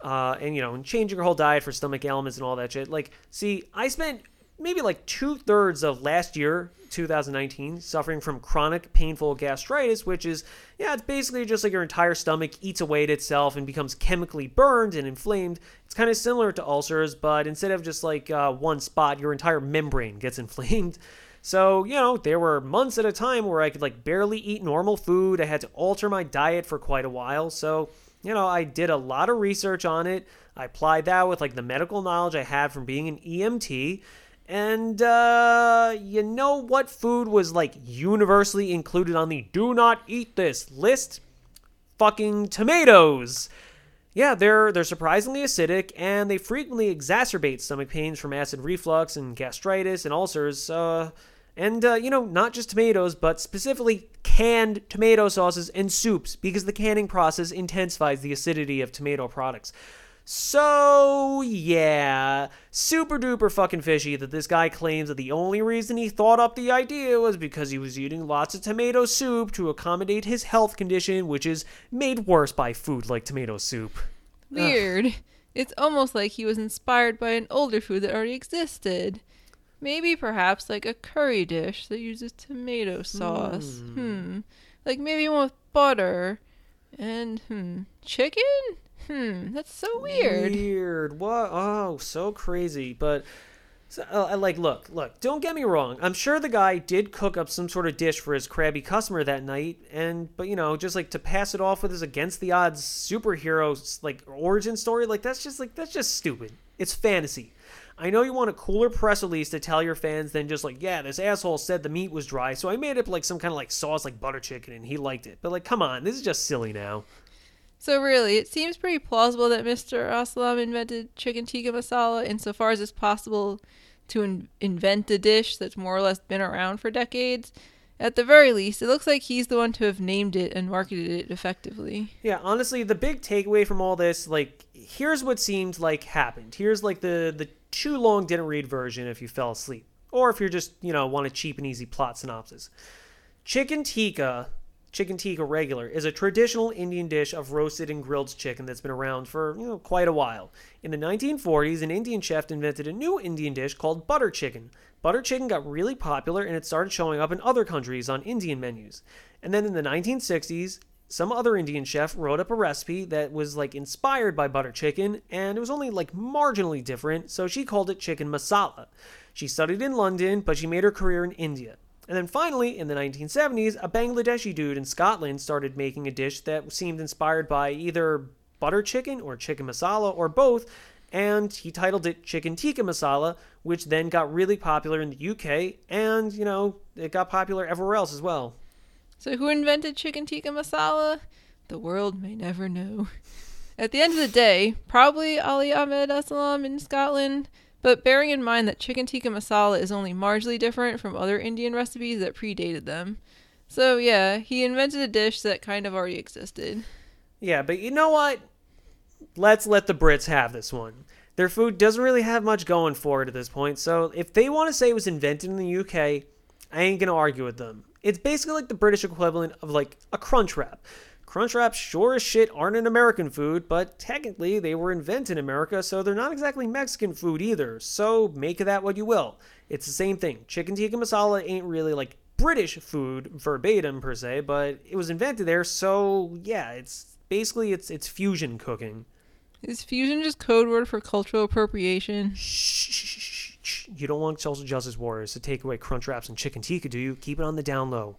uh, and you know, and changing your whole diet for stomach ailments and all that shit. Like, see, I spent maybe like two thirds of last year, 2019, suffering from chronic painful gastritis, which is, yeah, it's basically just like your entire stomach eats away at itself and becomes chemically burned and inflamed. It's kind of similar to ulcers, but instead of just like uh, one spot, your entire membrane gets inflamed. So, you know, there were months at a time where I could like barely eat normal food. I had to alter my diet for quite a while. So, you know, I did a lot of research on it. I applied that with like the medical knowledge I had from being an EMT. And uh, you know what food was like universally included on the do not eat this list? Fucking tomatoes. Yeah, they're they're surprisingly acidic and they frequently exacerbate stomach pains from acid reflux and gastritis and ulcers. Uh, and uh, you know, not just tomatoes, but specifically canned tomato sauces and soups because the canning process intensifies the acidity of tomato products. So, yeah, super duper fucking fishy that this guy claims that the only reason he thought up the idea was because he was eating lots of tomato soup to accommodate his health condition, which is made worse by food like tomato soup. Weird. It's almost like he was inspired by an older food that already existed. Maybe perhaps like a curry dish that uses tomato sauce. Hmm. Like maybe one with butter. And hmm. Chicken? Hmm. That's so weird. Weird. What? Oh, so crazy. But so, uh, like. Look, look. Don't get me wrong. I'm sure the guy did cook up some sort of dish for his crabby customer that night, and but you know, just like to pass it off with his against the odds superhero like origin story, like that's just like that's just stupid. It's fantasy. I know you want a cooler press release to tell your fans than just like, yeah, this asshole said the meat was dry, so I made up like some kind of like sauce like butter chicken and he liked it. But like, come on, this is just silly now. So really, it seems pretty plausible that Mr. Aslam invented chicken tikka masala insofar as it's possible to in- invent a dish that's more or less been around for decades. At the very least, it looks like he's the one to have named it and marketed it effectively. Yeah, honestly, the big takeaway from all this, like, here's what seemed like happened. Here's like the the too long didn't read version if you fell asleep, or if you're just you know want a cheap and easy plot synopsis. Chicken tikka chicken tikka regular, is a traditional Indian dish of roasted and grilled chicken that's been around for you know quite a while. In the 1940s, an Indian chef invented a new Indian dish called butter chicken. Butter chicken got really popular and it started showing up in other countries on Indian menus. And then in the 1960s, some other Indian chef wrote up a recipe that was like inspired by butter chicken and it was only like marginally different, so she called it chicken masala. She studied in London, but she made her career in India. And then finally, in the 1970s, a Bangladeshi dude in Scotland started making a dish that seemed inspired by either butter chicken or chicken masala or both, and he titled it Chicken Tikka Masala, which then got really popular in the UK, and, you know, it got popular everywhere else as well. So, who invented chicken tikka masala? The world may never know. At the end of the day, probably Ali Ahmed Aslam in Scotland, but bearing in mind that chicken tikka masala is only marginally different from other Indian recipes that predated them. So, yeah, he invented a dish that kind of already existed. Yeah, but you know what? Let's let the Brits have this one. Their food doesn't really have much going for it at this point, so if they want to say it was invented in the UK, I ain't gonna argue with them. It's basically like the British equivalent of like a crunch wrap. Crunch wraps sure as shit aren't an American food, but technically they were invented in America, so they're not exactly Mexican food either. So make of that what you will. It's the same thing. Chicken tikka masala ain't really like British food verbatim per se, but it was invented there, so yeah, it's basically it's it's fusion cooking. Is fusion just code word for cultural appropriation? Shh, You don't want social justice warriors to take away crunch wraps and chicken tikka, do you? Keep it on the down low.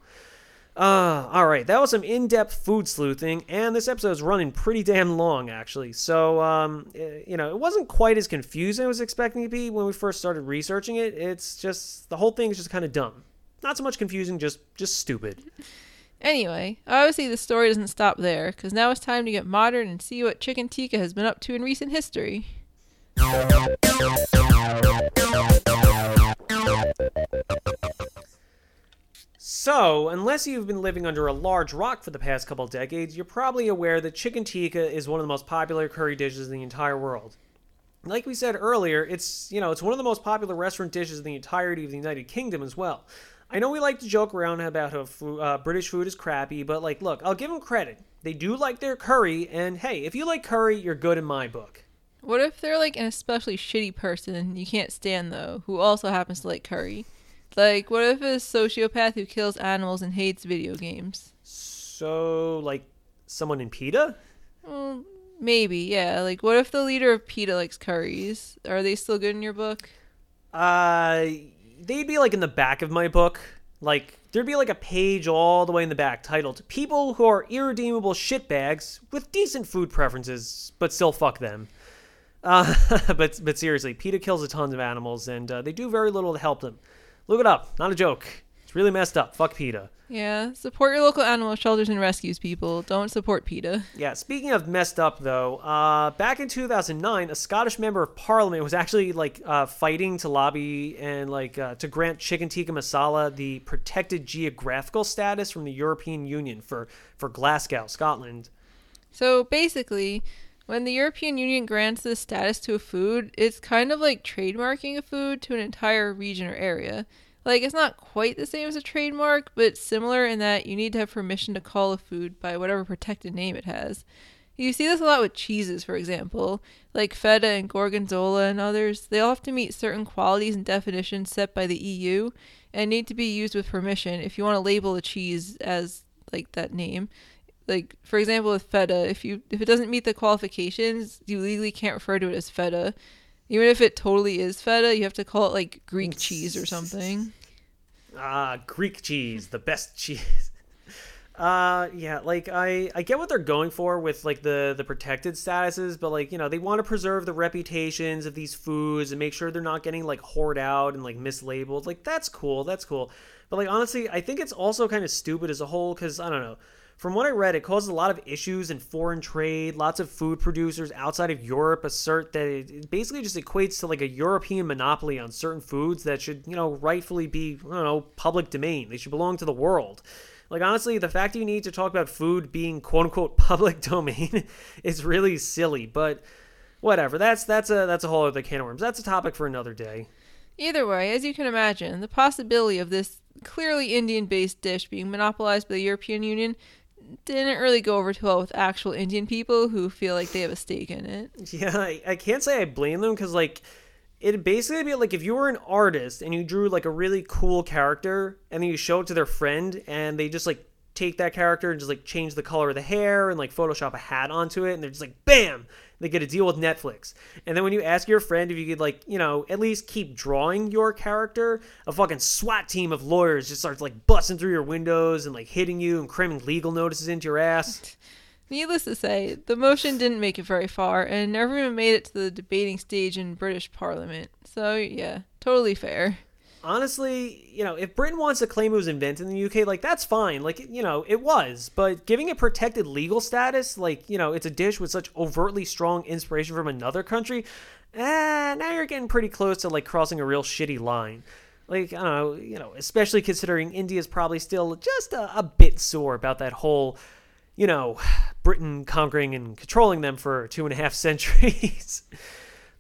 Uh, all right, that was some in-depth food sleuthing, and this episode's running pretty damn long, actually. So, um, eh, you know, it wasn't quite as confusing as I was expecting it to be when we first started researching it. It's just the whole thing is just kind of dumb. Not so much confusing, just just stupid. Anyway, obviously the story doesn't stop there, because now it's time to get modern and see what Chicken Tikka has been up to in recent history. So, unless you've been living under a large rock for the past couple decades, you're probably aware that chicken tikka is one of the most popular curry dishes in the entire world. Like we said earlier, it's, you know, it's one of the most popular restaurant dishes in the entirety of the United Kingdom as well. I know we like to joke around about how fo- uh, British food is crappy, but like, look, I'll give them credit. They do like their curry, and hey, if you like curry, you're good in my book. What if they're like an especially shitty person you can't stand though, who also happens to like curry? Like, what if a sociopath who kills animals and hates video games? So, like, someone in PETA? Well, maybe, yeah. Like, what if the leader of PETA likes curries? Are they still good in your book? Uh, they'd be like in the back of my book. Like, there'd be like a page all the way in the back titled People Who Are Irredeemable Shitbags with Decent Food Preferences, but Still Fuck Them. Uh, but, but seriously, PETA kills a ton of animals, and uh, they do very little to help them. Look it up. Not a joke. It's really messed up. Fuck PETA. Yeah, support your local animal shelters and rescues, people. Don't support PETA. Yeah, speaking of messed up though, uh, back in 2009, a Scottish member of parliament was actually like uh, fighting to lobby and like uh, to grant chicken tikka masala the protected geographical status from the European Union for for Glasgow, Scotland. So basically, when the European Union grants this status to a food, it's kind of like trademarking a food to an entire region or area. Like, it's not quite the same as a trademark, but similar in that you need to have permission to call a food by whatever protected name it has. You see this a lot with cheeses, for example, like feta and gorgonzola and others. They all have to meet certain qualities and definitions set by the EU and need to be used with permission if you want to label a cheese as like that name. Like for example with feta, if you if it doesn't meet the qualifications, you legally can't refer to it as feta. Even if it totally is feta, you have to call it like Greek cheese or something. Ah, Greek cheese, the best cheese. Uh, yeah, like I, I get what they're going for with like the the protected statuses, but like you know they want to preserve the reputations of these foods and make sure they're not getting like hoard out and like mislabeled. Like that's cool, that's cool. But like honestly, I think it's also kind of stupid as a whole because I don't know. From what I read, it causes a lot of issues in foreign trade. Lots of food producers outside of Europe assert that it basically just equates to like a European monopoly on certain foods that should, you know, rightfully be, I don't know, public domain. They should belong to the world. Like honestly, the fact you need to talk about food being quote unquote public domain is really silly. But whatever. That's that's a that's a whole other can of worms. That's a topic for another day. Either way, as you can imagine, the possibility of this clearly Indian based dish being monopolized by the European Union didn't really go over too well with actual Indian people who feel like they have a stake in it. Yeah, I, I can't say I blame them because like it'd basically be like if you were an artist and you drew like a really cool character and then you show it to their friend and they just like take that character and just like change the color of the hair and like Photoshop a hat onto it and they're just like bam they get a deal with Netflix. And then when you ask your friend if you could like, you know, at least keep drawing your character, a fucking SWAT team of lawyers just starts like busting through your windows and like hitting you and cramming legal notices into your ass. Needless to say, the motion didn't make it very far and never even made it to the debating stage in British Parliament. So, yeah, totally fair honestly, you know, if Britain wants to claim it was invented in the UK, like that's fine. Like, you know, it was. But giving it protected legal status, like, you know, it's a dish with such overtly strong inspiration from another country, eh, now you're getting pretty close to like crossing a real shitty line. Like, I don't know, you know, especially considering India's probably still just a, a bit sore about that whole, you know, Britain conquering and controlling them for two and a half centuries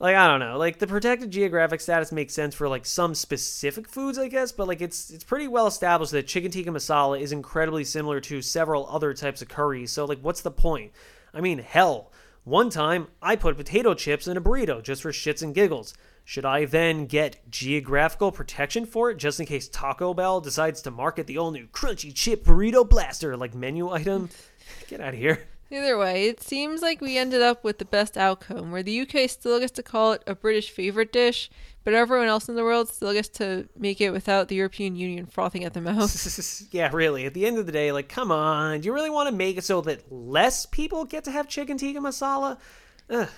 like I don't know, like the protected geographic status makes sense for like some specific foods, I guess, but like it's it's pretty well established that chicken tikka masala is incredibly similar to several other types of curries. So like, what's the point? I mean, hell, one time I put potato chips in a burrito just for shits and giggles. Should I then get geographical protection for it just in case Taco Bell decides to market the all new crunchy chip burrito blaster like menu item? Get out of here. Either way, it seems like we ended up with the best outcome, where the UK still gets to call it a British favourite dish, but everyone else in the world still gets to make it without the European Union frothing at the mouth. yeah, really. At the end of the day, like, come on. Do you really want to make it so that less people get to have chicken tikka masala? Ugh.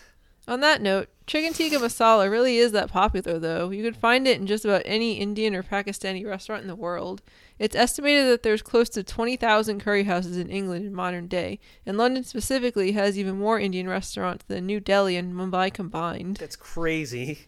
On that note, chicken tikka masala really is that popular, though. You can find it in just about any Indian or Pakistani restaurant in the world. It's estimated that there's close to 20,000 curry houses in England in modern day, and London specifically has even more Indian restaurants than New Delhi and Mumbai combined. That's crazy.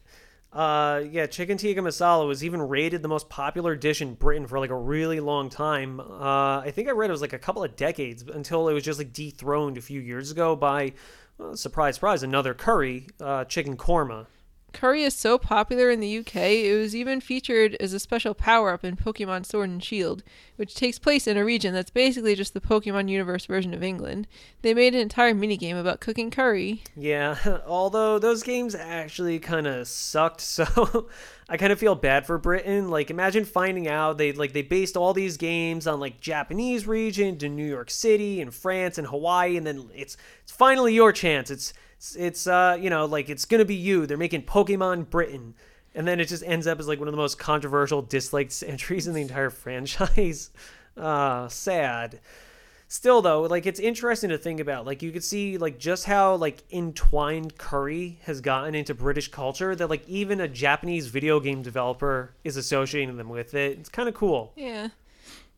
Uh, yeah, chicken tikka masala was even rated the most popular dish in Britain for like a really long time. Uh, I think I read it was like a couple of decades until it was just like dethroned a few years ago by, well, surprise, surprise, another curry, uh, chicken korma. Curry is so popular in the UK, it was even featured as a special power up in Pokemon Sword and Shield, which takes place in a region that's basically just the Pokemon Universe version of England. They made an entire minigame about cooking curry. Yeah, although those games actually kind of sucked, so I kind of feel bad for Britain. Like imagine finding out they like they based all these games on like Japanese region to New York City and France and Hawaii and then it's it's finally your chance. It's it's, it's uh, you know, like it's gonna be you. They're making Pokemon Britain, and then it just ends up as like one of the most controversial, disliked entries in the entire franchise. uh, sad. Still though, like it's interesting to think about. Like you could see like just how like entwined curry has gotten into British culture that like even a Japanese video game developer is associating them with it. It's kind of cool. Yeah.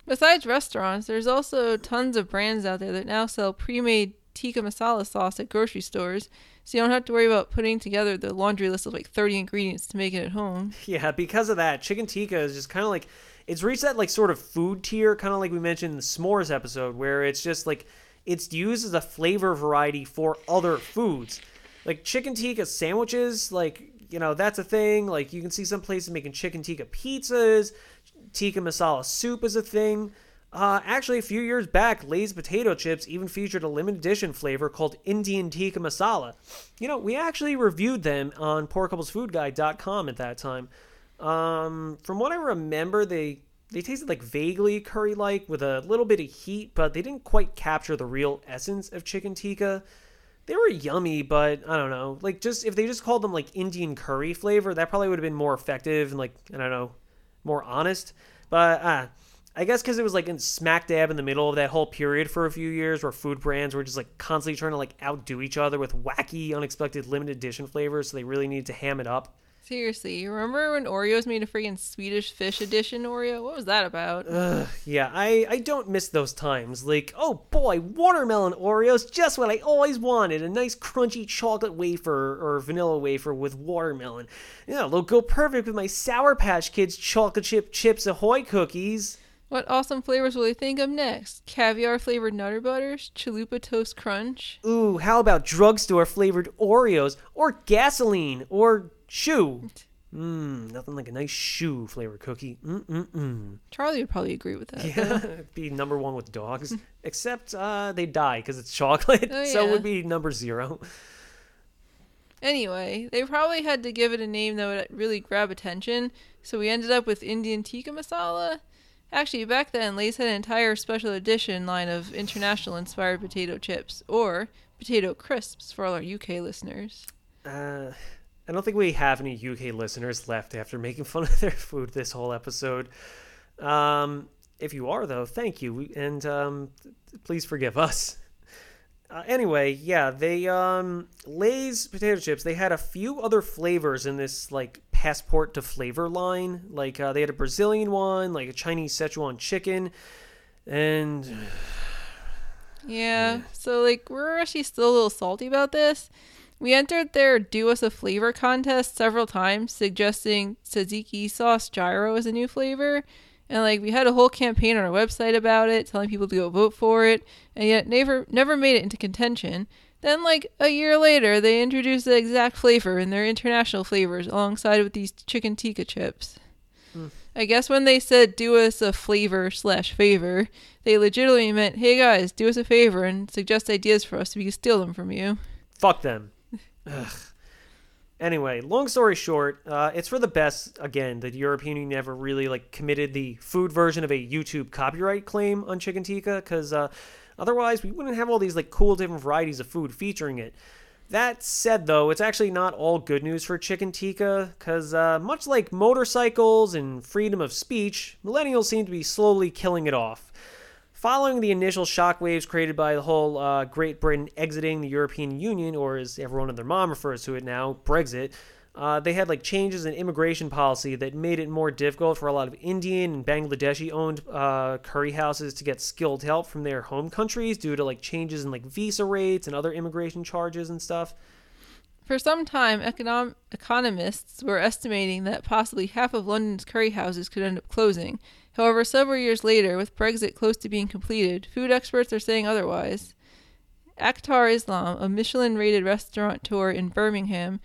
Besides restaurants, there's also tons of brands out there that now sell pre-made tikka masala sauce at grocery stores, so you don't have to worry about putting together the laundry list of like 30 ingredients to make it at home. Yeah, because of that, chicken tikka is just kind of like it's reached that like sort of food tier, kind of like we mentioned in the s'mores episode, where it's just like it's used as a flavor variety for other foods. Like chicken tikka sandwiches, like you know that's a thing. Like you can see some places making chicken tikka pizzas. Tikka masala soup is a thing. Uh, actually, a few years back, Lay's potato chips even featured a limited edition flavor called Indian Tikka Masala. You know, we actually reviewed them on poorcouplesfoodguide.com at that time. Um, from what I remember, they they tasted like vaguely curry-like with a little bit of heat, but they didn't quite capture the real essence of chicken tikka. They were yummy, but I don't know. Like, just if they just called them like Indian curry flavor, that probably would have been more effective and like I don't know, more honest. But ah. Uh, I guess because it was like in smack dab in the middle of that whole period for a few years where food brands were just like constantly trying to like outdo each other with wacky, unexpected limited edition flavors. So they really needed to ham it up. Seriously, you remember when Oreos made a freaking Swedish fish edition Oreo? What was that about? Ugh, yeah, I, I don't miss those times. Like, oh boy, watermelon Oreos, just what I always wanted. A nice crunchy chocolate wafer or vanilla wafer with watermelon. Yeah, they'll go perfect with my Sour Patch Kids chocolate chip Chips Ahoy cookies. What awesome flavors will they think of next? Caviar flavored Nutter Butters? Chalupa Toast Crunch? Ooh, how about drugstore flavored Oreos? Or gasoline? Or shoe? Mmm, nothing like a nice shoe flavored cookie. Mm-mm-mm. Charlie would probably agree with that. Yeah, be number one with dogs. Except uh, they die because it's chocolate, Oh, so it would be number zero. Anyway, they probably had to give it a name that would really grab attention, so we ended up with Indian tikka masala. Actually, back then, Lay's had an entire special edition line of international inspired potato chips, or potato crisps for all our UK listeners. Uh, I don't think we have any UK listeners left after making fun of their food this whole episode. Um, if you are, though, thank you, and um, please forgive us. Uh, anyway, yeah, they um, Lay's potato chips. They had a few other flavors in this like passport to flavor line. Like uh, they had a Brazilian one, like a Chinese Szechuan chicken, and Yeah, so like we're actually still a little salty about this. We entered their Do Us a Flavor contest several times, suggesting tzatziki sauce gyro as a new flavor. And like we had a whole campaign on our website about it, telling people to go vote for it, and yet never never made it into contention. Then like a year later, they introduced the exact flavor in their international flavors alongside with these chicken tikka chips. Mm. I guess when they said do us a flavor slash favor, they legitimately meant, hey guys, do us a favor and suggest ideas for us so we can steal them from you. fuck them. Anyway, long story short, uh, it's for the best. Again, that European Union never really like committed the food version of a YouTube copyright claim on chicken tikka, because uh, otherwise we wouldn't have all these like cool different varieties of food featuring it. That said, though, it's actually not all good news for chicken tikka, because uh, much like motorcycles and freedom of speech, millennials seem to be slowly killing it off. Following the initial shockwaves created by the whole uh, Great Britain exiting the European Union, or as everyone and their mom refers to it now, Brexit, uh, they had like changes in immigration policy that made it more difficult for a lot of Indian and Bangladeshi owned uh, curry houses to get skilled help from their home countries due to like changes in like visa rates and other immigration charges and stuff. For some time, econom- economists were estimating that possibly half of London's curry houses could end up closing. However, several years later, with Brexit close to being completed, food experts are saying otherwise. Akhtar Islam, a Michelin rated restaurateur in Birmingham,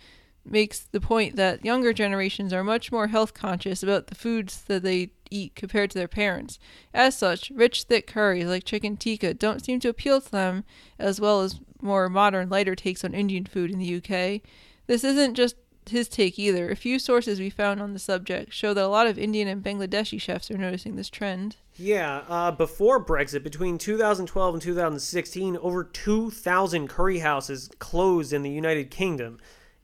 makes the point that younger generations are much more health conscious about the foods that they eat compared to their parents. As such, rich, thick curries like chicken tikka don't seem to appeal to them as well as more modern, lighter takes on Indian food in the UK. This isn't just his take either. A few sources we found on the subject show that a lot of Indian and Bangladeshi chefs are noticing this trend. Yeah, uh, before Brexit, between 2012 and 2016, over 2,000 curry houses closed in the United Kingdom.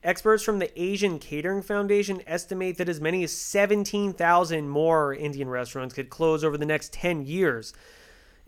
Experts from the Asian Catering Foundation estimate that as many as 17,000 more Indian restaurants could close over the next 10 years.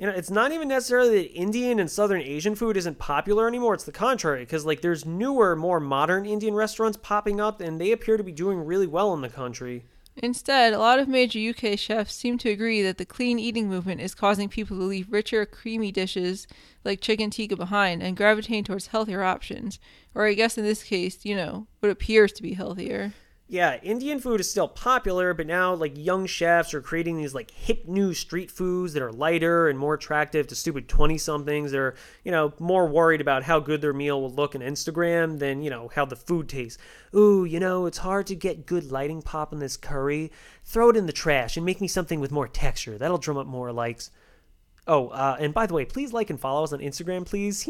You know, it's not even necessarily that Indian and Southern Asian food isn't popular anymore. It's the contrary, because like there's newer, more modern Indian restaurants popping up, and they appear to be doing really well in the country. Instead, a lot of major UK chefs seem to agree that the clean eating movement is causing people to leave richer, creamy dishes like chicken tikka behind and gravitate towards healthier options. Or, I guess in this case, you know, what appears to be healthier. Yeah, Indian food is still popular, but now like young chefs are creating these like hip new street foods that are lighter and more attractive to stupid 20 somethings. They're, you know, more worried about how good their meal will look on Instagram than, you know, how the food tastes. Ooh, you know, it's hard to get good lighting pop in this curry. Throw it in the trash and make me something with more texture. That'll drum up more likes. Oh, uh, and by the way, please like and follow us on Instagram, please.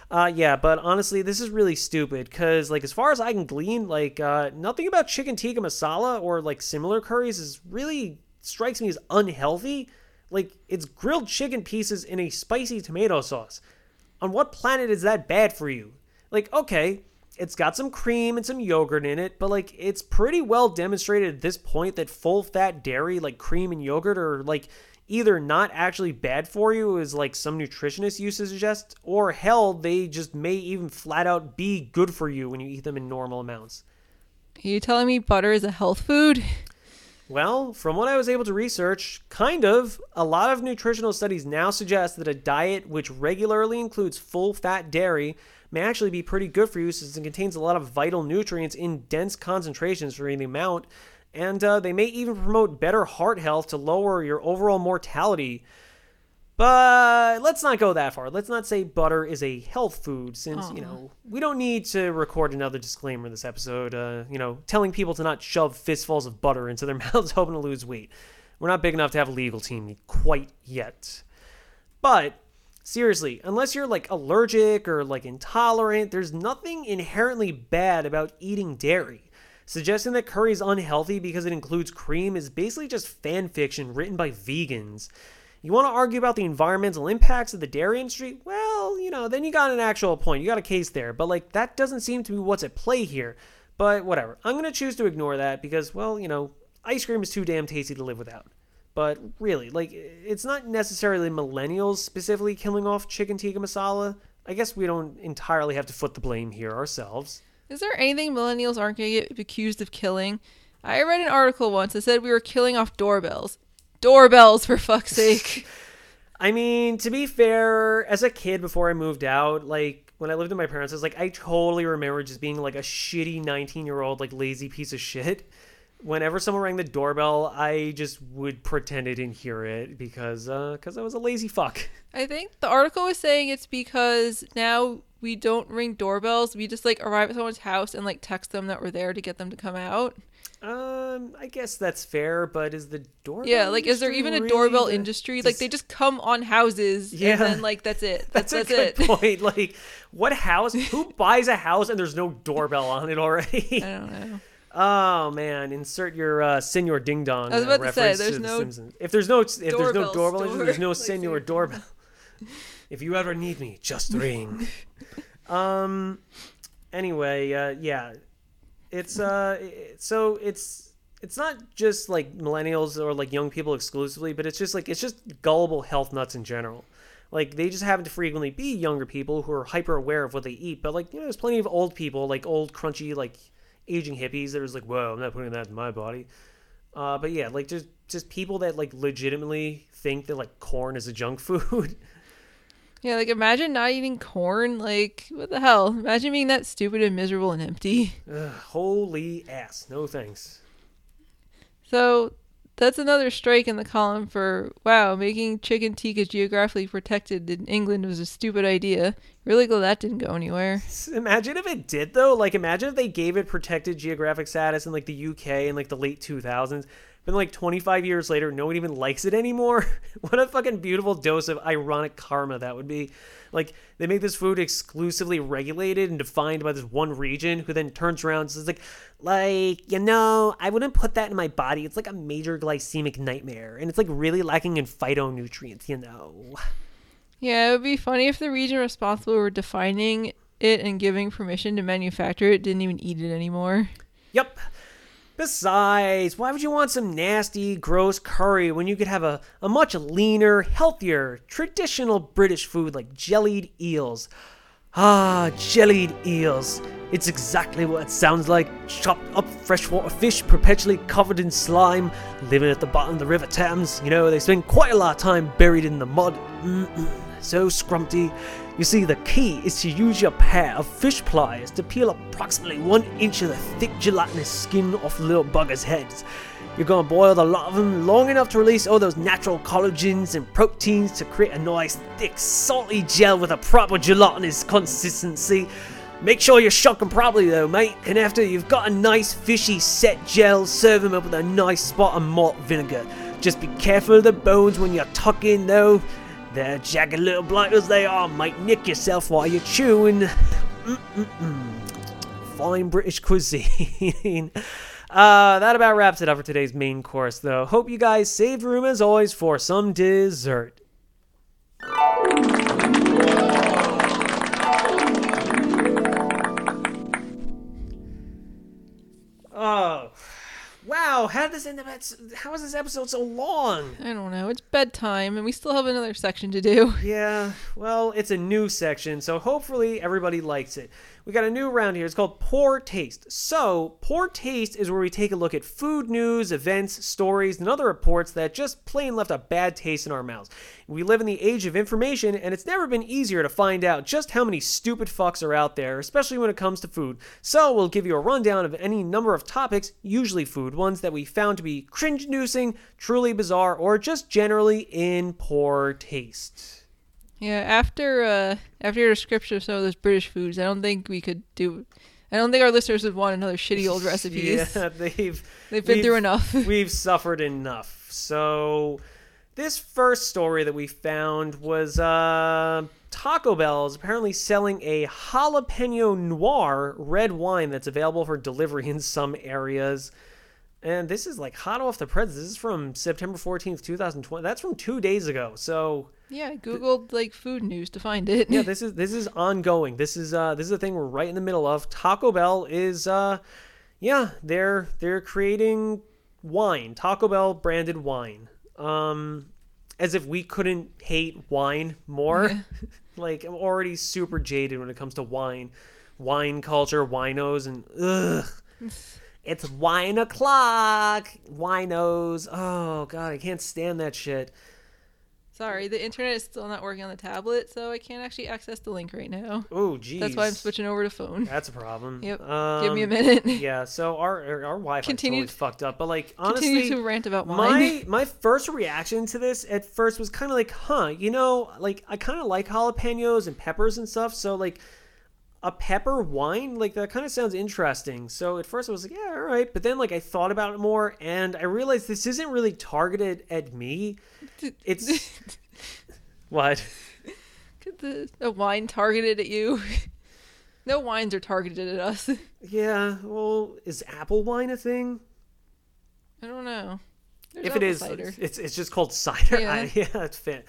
uh, yeah, but honestly, this is really stupid because, like, as far as I can glean, like, uh, nothing about chicken tikka masala or like similar curries is really strikes me as unhealthy. Like, it's grilled chicken pieces in a spicy tomato sauce. On what planet is that bad for you? Like, okay, it's got some cream and some yogurt in it, but like, it's pretty well demonstrated at this point that full fat dairy, like cream and yogurt, are like either not actually bad for you as like some nutritionist used to suggest or hell they just may even flat out be good for you when you eat them in normal amounts. Are you telling me butter is a health food? well from what i was able to research kind of. A lot of nutritional studies now suggest that a diet which regularly includes full fat dairy may actually be pretty good for you since it contains a lot of vital nutrients in dense concentrations for the amount and uh, they may even promote better heart health to lower your overall mortality. But let's not go that far. Let's not say butter is a health food, since you know we don't need to record another disclaimer this episode. Uh, you know, telling people to not shove fistfuls of butter into their mouths hoping to lose weight. We're not big enough to have a legal team quite yet. But seriously, unless you're like allergic or like intolerant, there's nothing inherently bad about eating dairy. Suggesting that curry is unhealthy because it includes cream is basically just fan fiction written by vegans. You want to argue about the environmental impacts of the dairy industry? Well, you know, then you got an actual point. You got a case there. But, like, that doesn't seem to be what's at play here. But whatever. I'm going to choose to ignore that because, well, you know, ice cream is too damn tasty to live without. But really, like, it's not necessarily millennials specifically killing off chicken tikka masala. I guess we don't entirely have to foot the blame here ourselves. Is there anything millennials aren't going to get accused of killing? I read an article once that said we were killing off doorbells. Doorbells, for fuck's sake. I mean, to be fair, as a kid before I moved out, like when I lived with my parents, I was like, I totally remember just being like a shitty 19 year old, like lazy piece of shit. Whenever someone rang the doorbell, I just would pretend I didn't hear it because uh, cause I was a lazy fuck. I think the article was saying it's because now we don't ring doorbells. We just like arrive at someone's house and like text them that we're there to get them to come out. Um, I guess that's fair, but is the doorbell? Yeah, like is there even a doorbell the- industry? Like they just come on houses Yeah. and then like that's it. That's, That's, that's, a good it. point. Like, what house? Who buys a house and there's no doorbell on it already? I don't know. Oh man, insert your uh, Senor Ding Dong I was uh, about to say, reference there's to The no Simpsons. If there's no if there's no doorbell store, there's no like Senor doorbell. if you ever need me, just ring. Um. Anyway, uh, yeah, it's uh, so it's it's not just like millennials or like young people exclusively, but it's just like it's just gullible health nuts in general. Like they just happen to frequently be younger people who are hyper aware of what they eat. But like you know, there's plenty of old people, like old crunchy, like aging hippies that was like, whoa, I'm not putting that in my body. Uh, but yeah, like just just people that like legitimately think that like corn is a junk food. Yeah, like imagine not eating corn. Like what the hell? Imagine being that stupid and miserable and empty. Ugh, holy ass, no thanks. So that's another strike in the column for wow, making chicken tikka geographically protected in England was a stupid idea. Really glad that didn't go anywhere. Imagine if it did though. Like imagine if they gave it protected geographic status in like the UK in like the late 2000s. But like 25 years later, no one even likes it anymore. what a fucking beautiful dose of ironic karma that would be. Like they make this food exclusively regulated and defined by this one region, who then turns around and says like, like you know, I wouldn't put that in my body. It's like a major glycemic nightmare, and it's like really lacking in phytonutrients. You know. Yeah, it would be funny if the region responsible for defining it and giving permission to manufacture it didn't even eat it anymore. Yep. Besides, why would you want some nasty, gross curry when you could have a, a much leaner, healthier, traditional British food like jellied eels? Ah, jellied eels. It's exactly what it sounds like. Chopped up freshwater fish perpetually covered in slime, living at the bottom of the River Thames. You know, they spend quite a lot of time buried in the mud. Mm-mm, so scrumpty. You see, the key is to use your pair of fish pliers to peel approximately one inch of the thick gelatinous skin off the little buggers' heads. You're gonna boil the lot of them long enough to release all those natural collagens and proteins to create a nice, thick, salty gel with a proper gelatinous consistency. Make sure you shock them properly though, mate, and after you've got a nice fishy set gel, serve them up with a nice spot of malt vinegar. Just be careful of the bones when you tuck in though. They're jagged little blighters they are, might nick yourself while you're chewing. Mm-mm-mm. Fine British cuisine. Uh, that about wraps it up for today's main course, though. Hope you guys saved room as always for some dessert. Oh, wow! How did this end up? At, how is this episode so long? I don't know. It's bedtime and we still have another section to do. Yeah, well, it's a new section, so hopefully everybody likes it. We got a new round here. It's called Poor Taste. So, Poor Taste is where we take a look at food news, events, stories, and other reports that just plain left a bad taste in our mouths. We live in the age of information, and it's never been easier to find out just how many stupid fucks are out there, especially when it comes to food. So, we'll give you a rundown of any number of topics, usually food ones, that we found to be cringe inducing, truly bizarre, or just generally in poor taste. Yeah, after uh, after your description of some of those British foods, I don't think we could do. I don't think our listeners would want another shitty old recipes. yeah, they've They've been we've- through enough. we've suffered enough. So, this first story that we found was uh, Taco Bell is apparently selling a jalapeno noir red wine that's available for delivery in some areas. And this is like hot off the press. This is from September 14th, 2020. That's from two days ago. So, yeah, I googled like food news to find it. yeah, this is this is ongoing. This is uh this is a thing we're right in the middle of. Taco Bell is uh yeah, they're they're creating wine, Taco Bell branded wine. Um as if we couldn't hate wine more. like I'm already super jaded when it comes to wine. Wine culture, winos and ugh. It's wine o'clock. Winos. Oh god, I can't stand that shit. Sorry, the internet is still not working on the tablet, so I can't actually access the link right now. Oh geez. That's why I'm switching over to phone. That's a problem. Yep. Um, Give me a minute. Yeah, so our our, Wi-Fi Continue- totally fucked up, but like Continue honestly, to rant about wine. my my first reaction to this at first was kind of like, huh, you know, like I kind of like jalapenos and peppers and stuff, so like a pepper wine, like that kind of sounds interesting. So at first I was like, yeah, all right, but then like I thought about it more and I realized this isn't really targeted at me. It's what? Could the a wine targeted at you? no wines are targeted at us. Yeah, well, is apple wine a thing? I don't know. There's if it is cider. it's it's just called cider. Yeah. I, yeah, it's fit.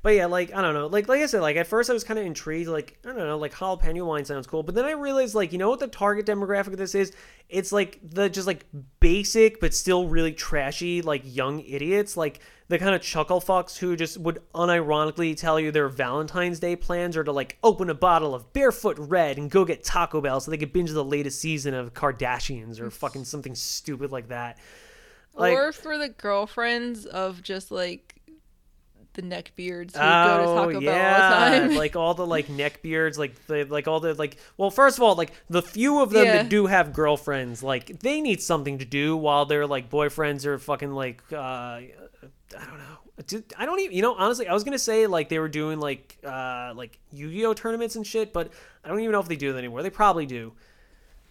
But yeah, like I don't know, like like I said, like at first I was kind of intrigued, like I don't know, like jalapeno wine sounds cool, but then I realized, like you know what the target demographic of this is? It's like the just like basic but still really trashy, like young idiots, like the kind of chuckle fucks who just would unironically tell you their Valentine's Day plans are to like open a bottle of Barefoot Red and go get Taco Bell so they could binge the latest season of Kardashians or fucking something stupid like that. Like, or for the girlfriends of just like the neck beards who Oh go to Taco yeah, Bell all the time. like all the like neck beards, like the like all the like. Well, first of all, like the few of them Yeah. that do have girlfriends, like they need something to do while their like boyfriends are fucking like uh, I don't know. I don't even, you know, honestly, I was gonna say like they were doing like uh like Yu-Gi-Oh tournaments and shit, but I don't even know if they do that anymore. They probably do.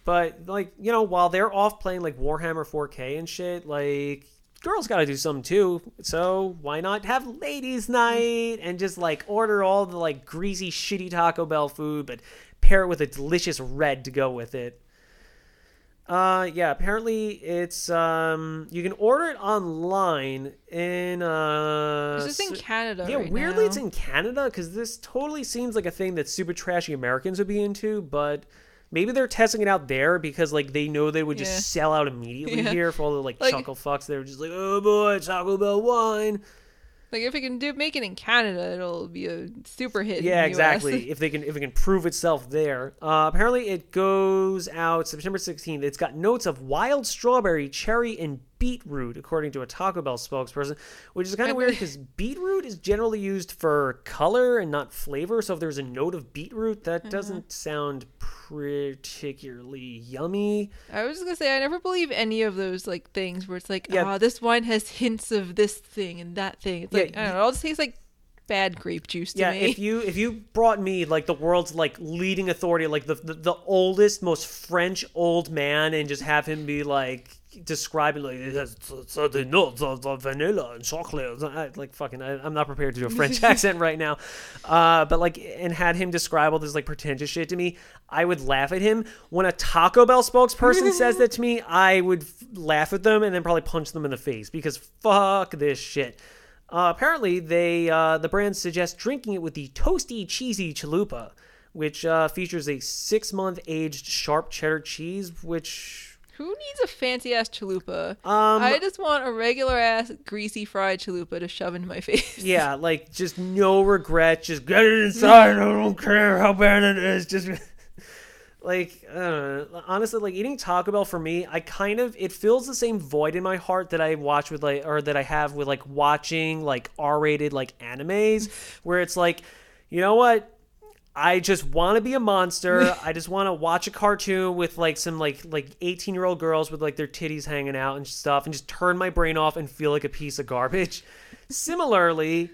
But like, you know, while they're off playing like Warhammer 4K and shit, like girls got to do something too. So why not have ladies' night and just like order all the like greasy, shitty Taco Bell food, but pair it with a delicious red to go with it. Uh, yeah. Apparently, it's um, you can order it online in uh. Is this in Canada. yeah, right weirdly, now. it's in Canada because this totally seems like a thing that super trashy Americans would be into, but. Maybe they're testing it out there because like they know they would just Yeah. sell out immediately Yeah. here for all the like, Like- chuckle fucks. They were just like, oh boy, Taco Bell wine. Like if it can do make it in Canada, it'll be a super hit. Yeah, in the US. exactly. if they can if it can prove itself there. Uh, apparently, it goes out September 16th. It's got notes of wild strawberry, cherry, and beetroot, according to a Taco Bell spokesperson, which is kind of weird because beetroot is generally used for color and not flavor. So if there's a note of beetroot, that Mm-hmm. doesn't sound particularly yummy. I was just gonna say I never believe any of those like things where it's like, Yeah. ah, this wine has hints of this thing and that thing. It's Yeah, like I don't know, it all just tastes like bad grape juice to yeah, me. if you if you brought me like the world's like leading authority, like the, the the oldest, most French old man, and just have him be like describing like it has the notes of vanilla and chocolate, I, like fucking, I, I'm not prepared to do a French accent right now, uh, but like and had him describe all this like pretentious shit to me, I would laugh at him. When a Taco Bell spokesperson says that to me, I would laugh at them and then probably punch them in the face because fuck this shit. Uh, apparently, they uh, the brand suggests drinking it with the toasty, cheesy chalupa, which uh, features a six-month aged sharp cheddar cheese. Which Who needs a fancy ass chalupa? um, I just want a regular ass greasy fried chalupa to shove into my face. yeah, like just no regret, just get it inside. I don't care how bad it is. Just like uh, honestly like eating taco bell for me i kind of it fills the same void in my heart that i watch with like or that i have with like watching like r-rated like animes where it's like you know what I just want to be a monster. I just want to watch a cartoon with like some like like 18 year old girls with like their titties hanging out and stuff, and just turn my brain off and feel like a piece of garbage. Similarly,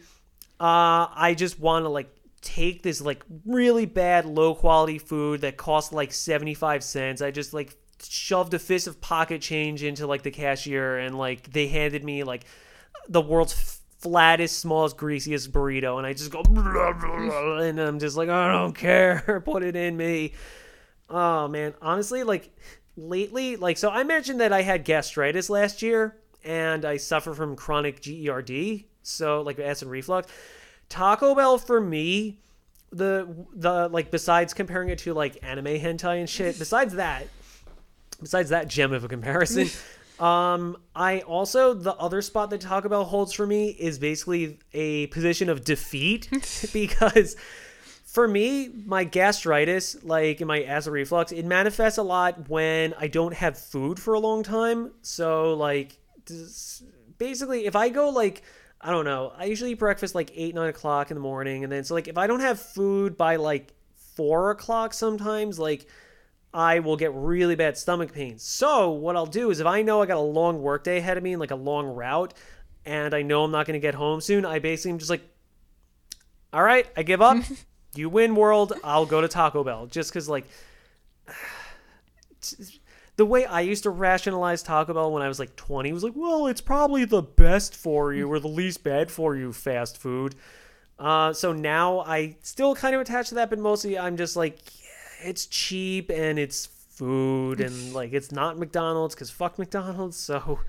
uh, I just want to like take this like really bad low quality food that costs like 75 cents. I just like shoved a fist of pocket change into like the cashier and like they handed me like the world's flattest, smallest, greasiest burrito, and I just go, blah, blah, blah, and I'm just like, I don't care, put it in me. Oh man, honestly, like lately, like so, I mentioned that I had gastritis last year, and I suffer from chronic GERD, so like acid reflux. Taco Bell for me, the the like besides comparing it to like anime hentai and shit, besides that, besides that gem of a comparison. Um, I also the other spot that Taco Bell holds for me is basically a position of defeat because for me, my gastritis, like in my acid reflux, it manifests a lot when I don't have food for a long time. So like, basically, if I go like I don't know, I usually eat breakfast like eight nine o'clock in the morning, and then so like if I don't have food by like four o'clock, sometimes like I will get really bad stomach pains. So what I'll do is if I know I got a long workday ahead of me and like a long route and I know I'm not going to get home soon, I basically am just like, all right, I give up. you win, world. I'll go to Taco Bell just because like the way I used to rationalize Taco Bell when I was like 20 was like, well, it's probably the best for you or the least bad for you fast food. Uh, so now I still kind of attach to that, but mostly I'm just like, it's cheap and it's food and like it's not McDonald's because fuck McDonald's. So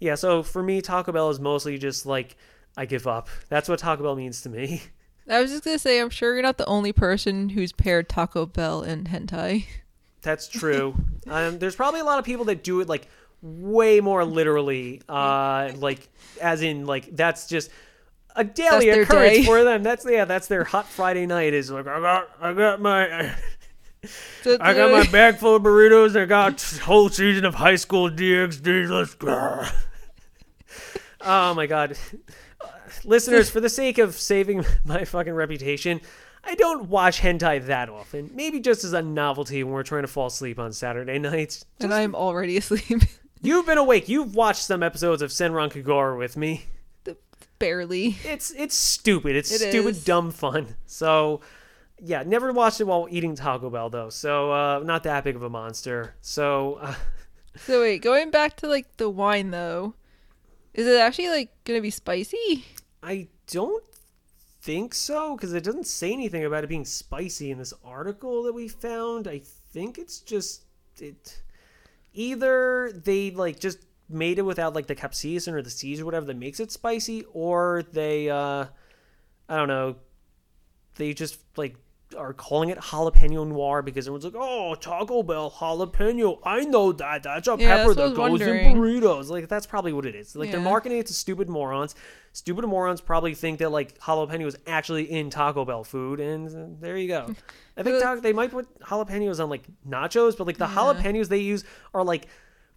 yeah, so for me, Taco Bell is mostly just like I give up. That's what Taco Bell means to me. I was just gonna say, I'm sure you're not the only person who's paired Taco Bell and hentai. That's true. um, there's probably a lot of people that do it like way more literally, uh, like as in like that's just a daily occurrence for them. That's yeah, that's their hot Friday night. Is like I got I got my I got my bag full of burritos. I got whole season of high school DxD. Let's go. oh my god, listeners! For the sake of saving my fucking reputation, I don't watch hentai that often. Maybe just as a novelty when we're trying to fall asleep on Saturday nights. Just, and I'm already asleep. you've been awake. You've watched some episodes of Senran Kagura with me. Barely. It's it's stupid. It's it stupid, is. dumb fun. So yeah, never watched it while eating Taco Bell though, so uh, not that big of a monster. So, uh, so wait, going back to like the wine though, is it actually like gonna be spicy? I don't think so because it doesn't say anything about it being spicy in this article that we found. I think it's just it. Either they like just made it without like the capsaicin or the seeds or whatever that makes it spicy, or they, uh, I don't know, they just like are calling it jalapeno noir because everyone's like, "Oh, Taco Bell jalapeno. I know that. That's a yeah, pepper that goes wondering. in burritos." Like that's probably what it is. Like yeah. they're marketing it to stupid morons. Stupid morons probably think that like jalapeno is actually in Taco Bell food, and there you go. I think taco, they might put jalapenos on like nachos, but like the yeah. jalapenos they use are like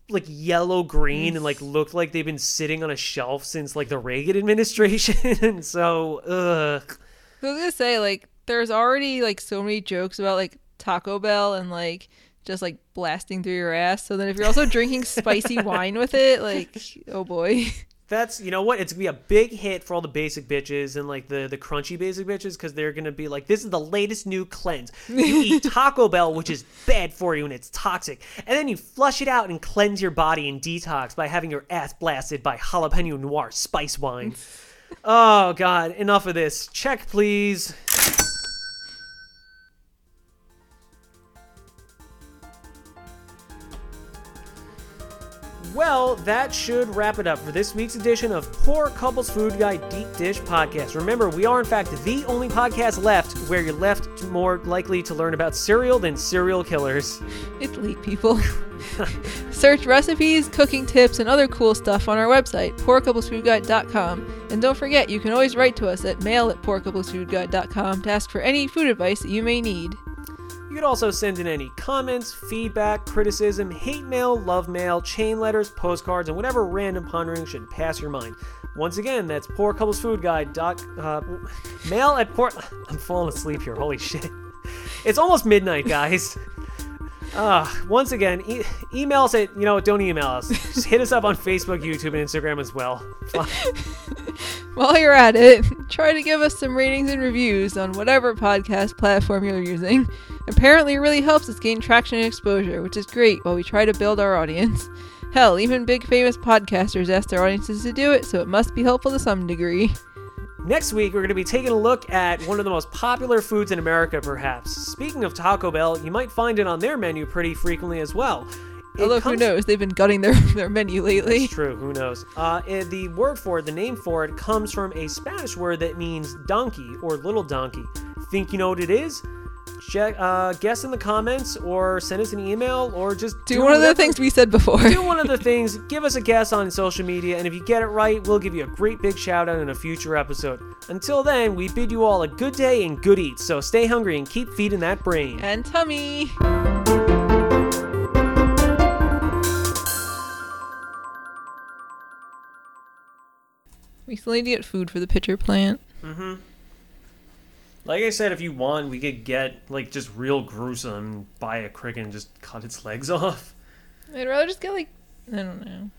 like yellow green and like look like they've been sitting on a shelf since like the Reagan administration. so, ugh. I was gonna say like there's already like so many jokes about like Taco Bell and like just like blasting through your ass. So then if you're also drinking spicy wine with it, like oh boy. That's you know what it's gonna be a big hit for all the basic bitches and like the the crunchy basic bitches because they're gonna be like this is the latest new cleanse. You eat Taco Bell, which is bad for you and it's toxic, and then you flush it out and cleanse your body and detox by having your ass blasted by jalapeno noir spice wine. oh god, enough of this. Check please. Well, that should wrap it up for this week's edition of Poor Couples Food Guide Deep Dish Podcast. Remember, we are in fact the only podcast left where you're left more likely to learn about cereal than serial killers. It's elite people. Search recipes, cooking tips, and other cool stuff on our website, poorcouplesfoodguide.com. And don't forget, you can always write to us at mail at poorcouplesfoodguide.com to ask for any food advice that you may need. You could also send in any comments, feedback, criticism, hate mail, love mail, chain letters, postcards, and whatever random pondering should pass your mind. Once again, that's poor couples food guide dot uh, mail at port. I'm falling asleep here. Holy shit! It's almost midnight, guys. Uh, once again, e- email us at, you know, don't email us. Just hit us up on Facebook, YouTube, and Instagram as well. While you're at it, try to give us some ratings and reviews on whatever podcast platform you're using. Apparently, it really helps us gain traction and exposure, which is great while we try to build our audience. Hell, even big famous podcasters ask their audiences to do it, so it must be helpful to some degree. Next week, we're going to be taking a look at one of the most popular foods in America, perhaps. Speaking of Taco Bell, you might find it on their menu pretty frequently as well. It Although, who knows? They've been gutting their, their menu lately. It's true. Who knows? Uh, the word for it, the name for it, comes from a Spanish word that means donkey or little donkey. Think you know what it is? Check, uh, guess in the comments, or send us an email, or just Do one of the things we said before. do one of the things. Give us a guess on social media, and if you get it right, we'll give you a great big shout out in a future episode. Until then, we bid you all a good day and good eats. So stay hungry and keep feeding that brain. and tummy. We still need to get food for the pitcher plant. Like I said, if you want, we could get like just real gruesome, buy a cricket and just cut its legs off. I'd rather just get like I don't know.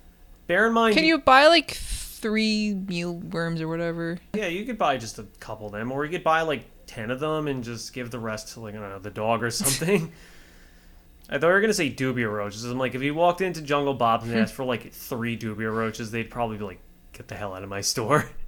Bear in mind, Can you buy like three mealworms or whatever? Yeah, you could buy just a couple of them, or you could buy like ten of them and just give the rest to like I don't know the dog or something. I thought you were gonna say dubia roaches. I'm like, if you walked into Jungle Bob's and asked for like three dubia roaches, they'd probably be like, "Get the hell out of my store."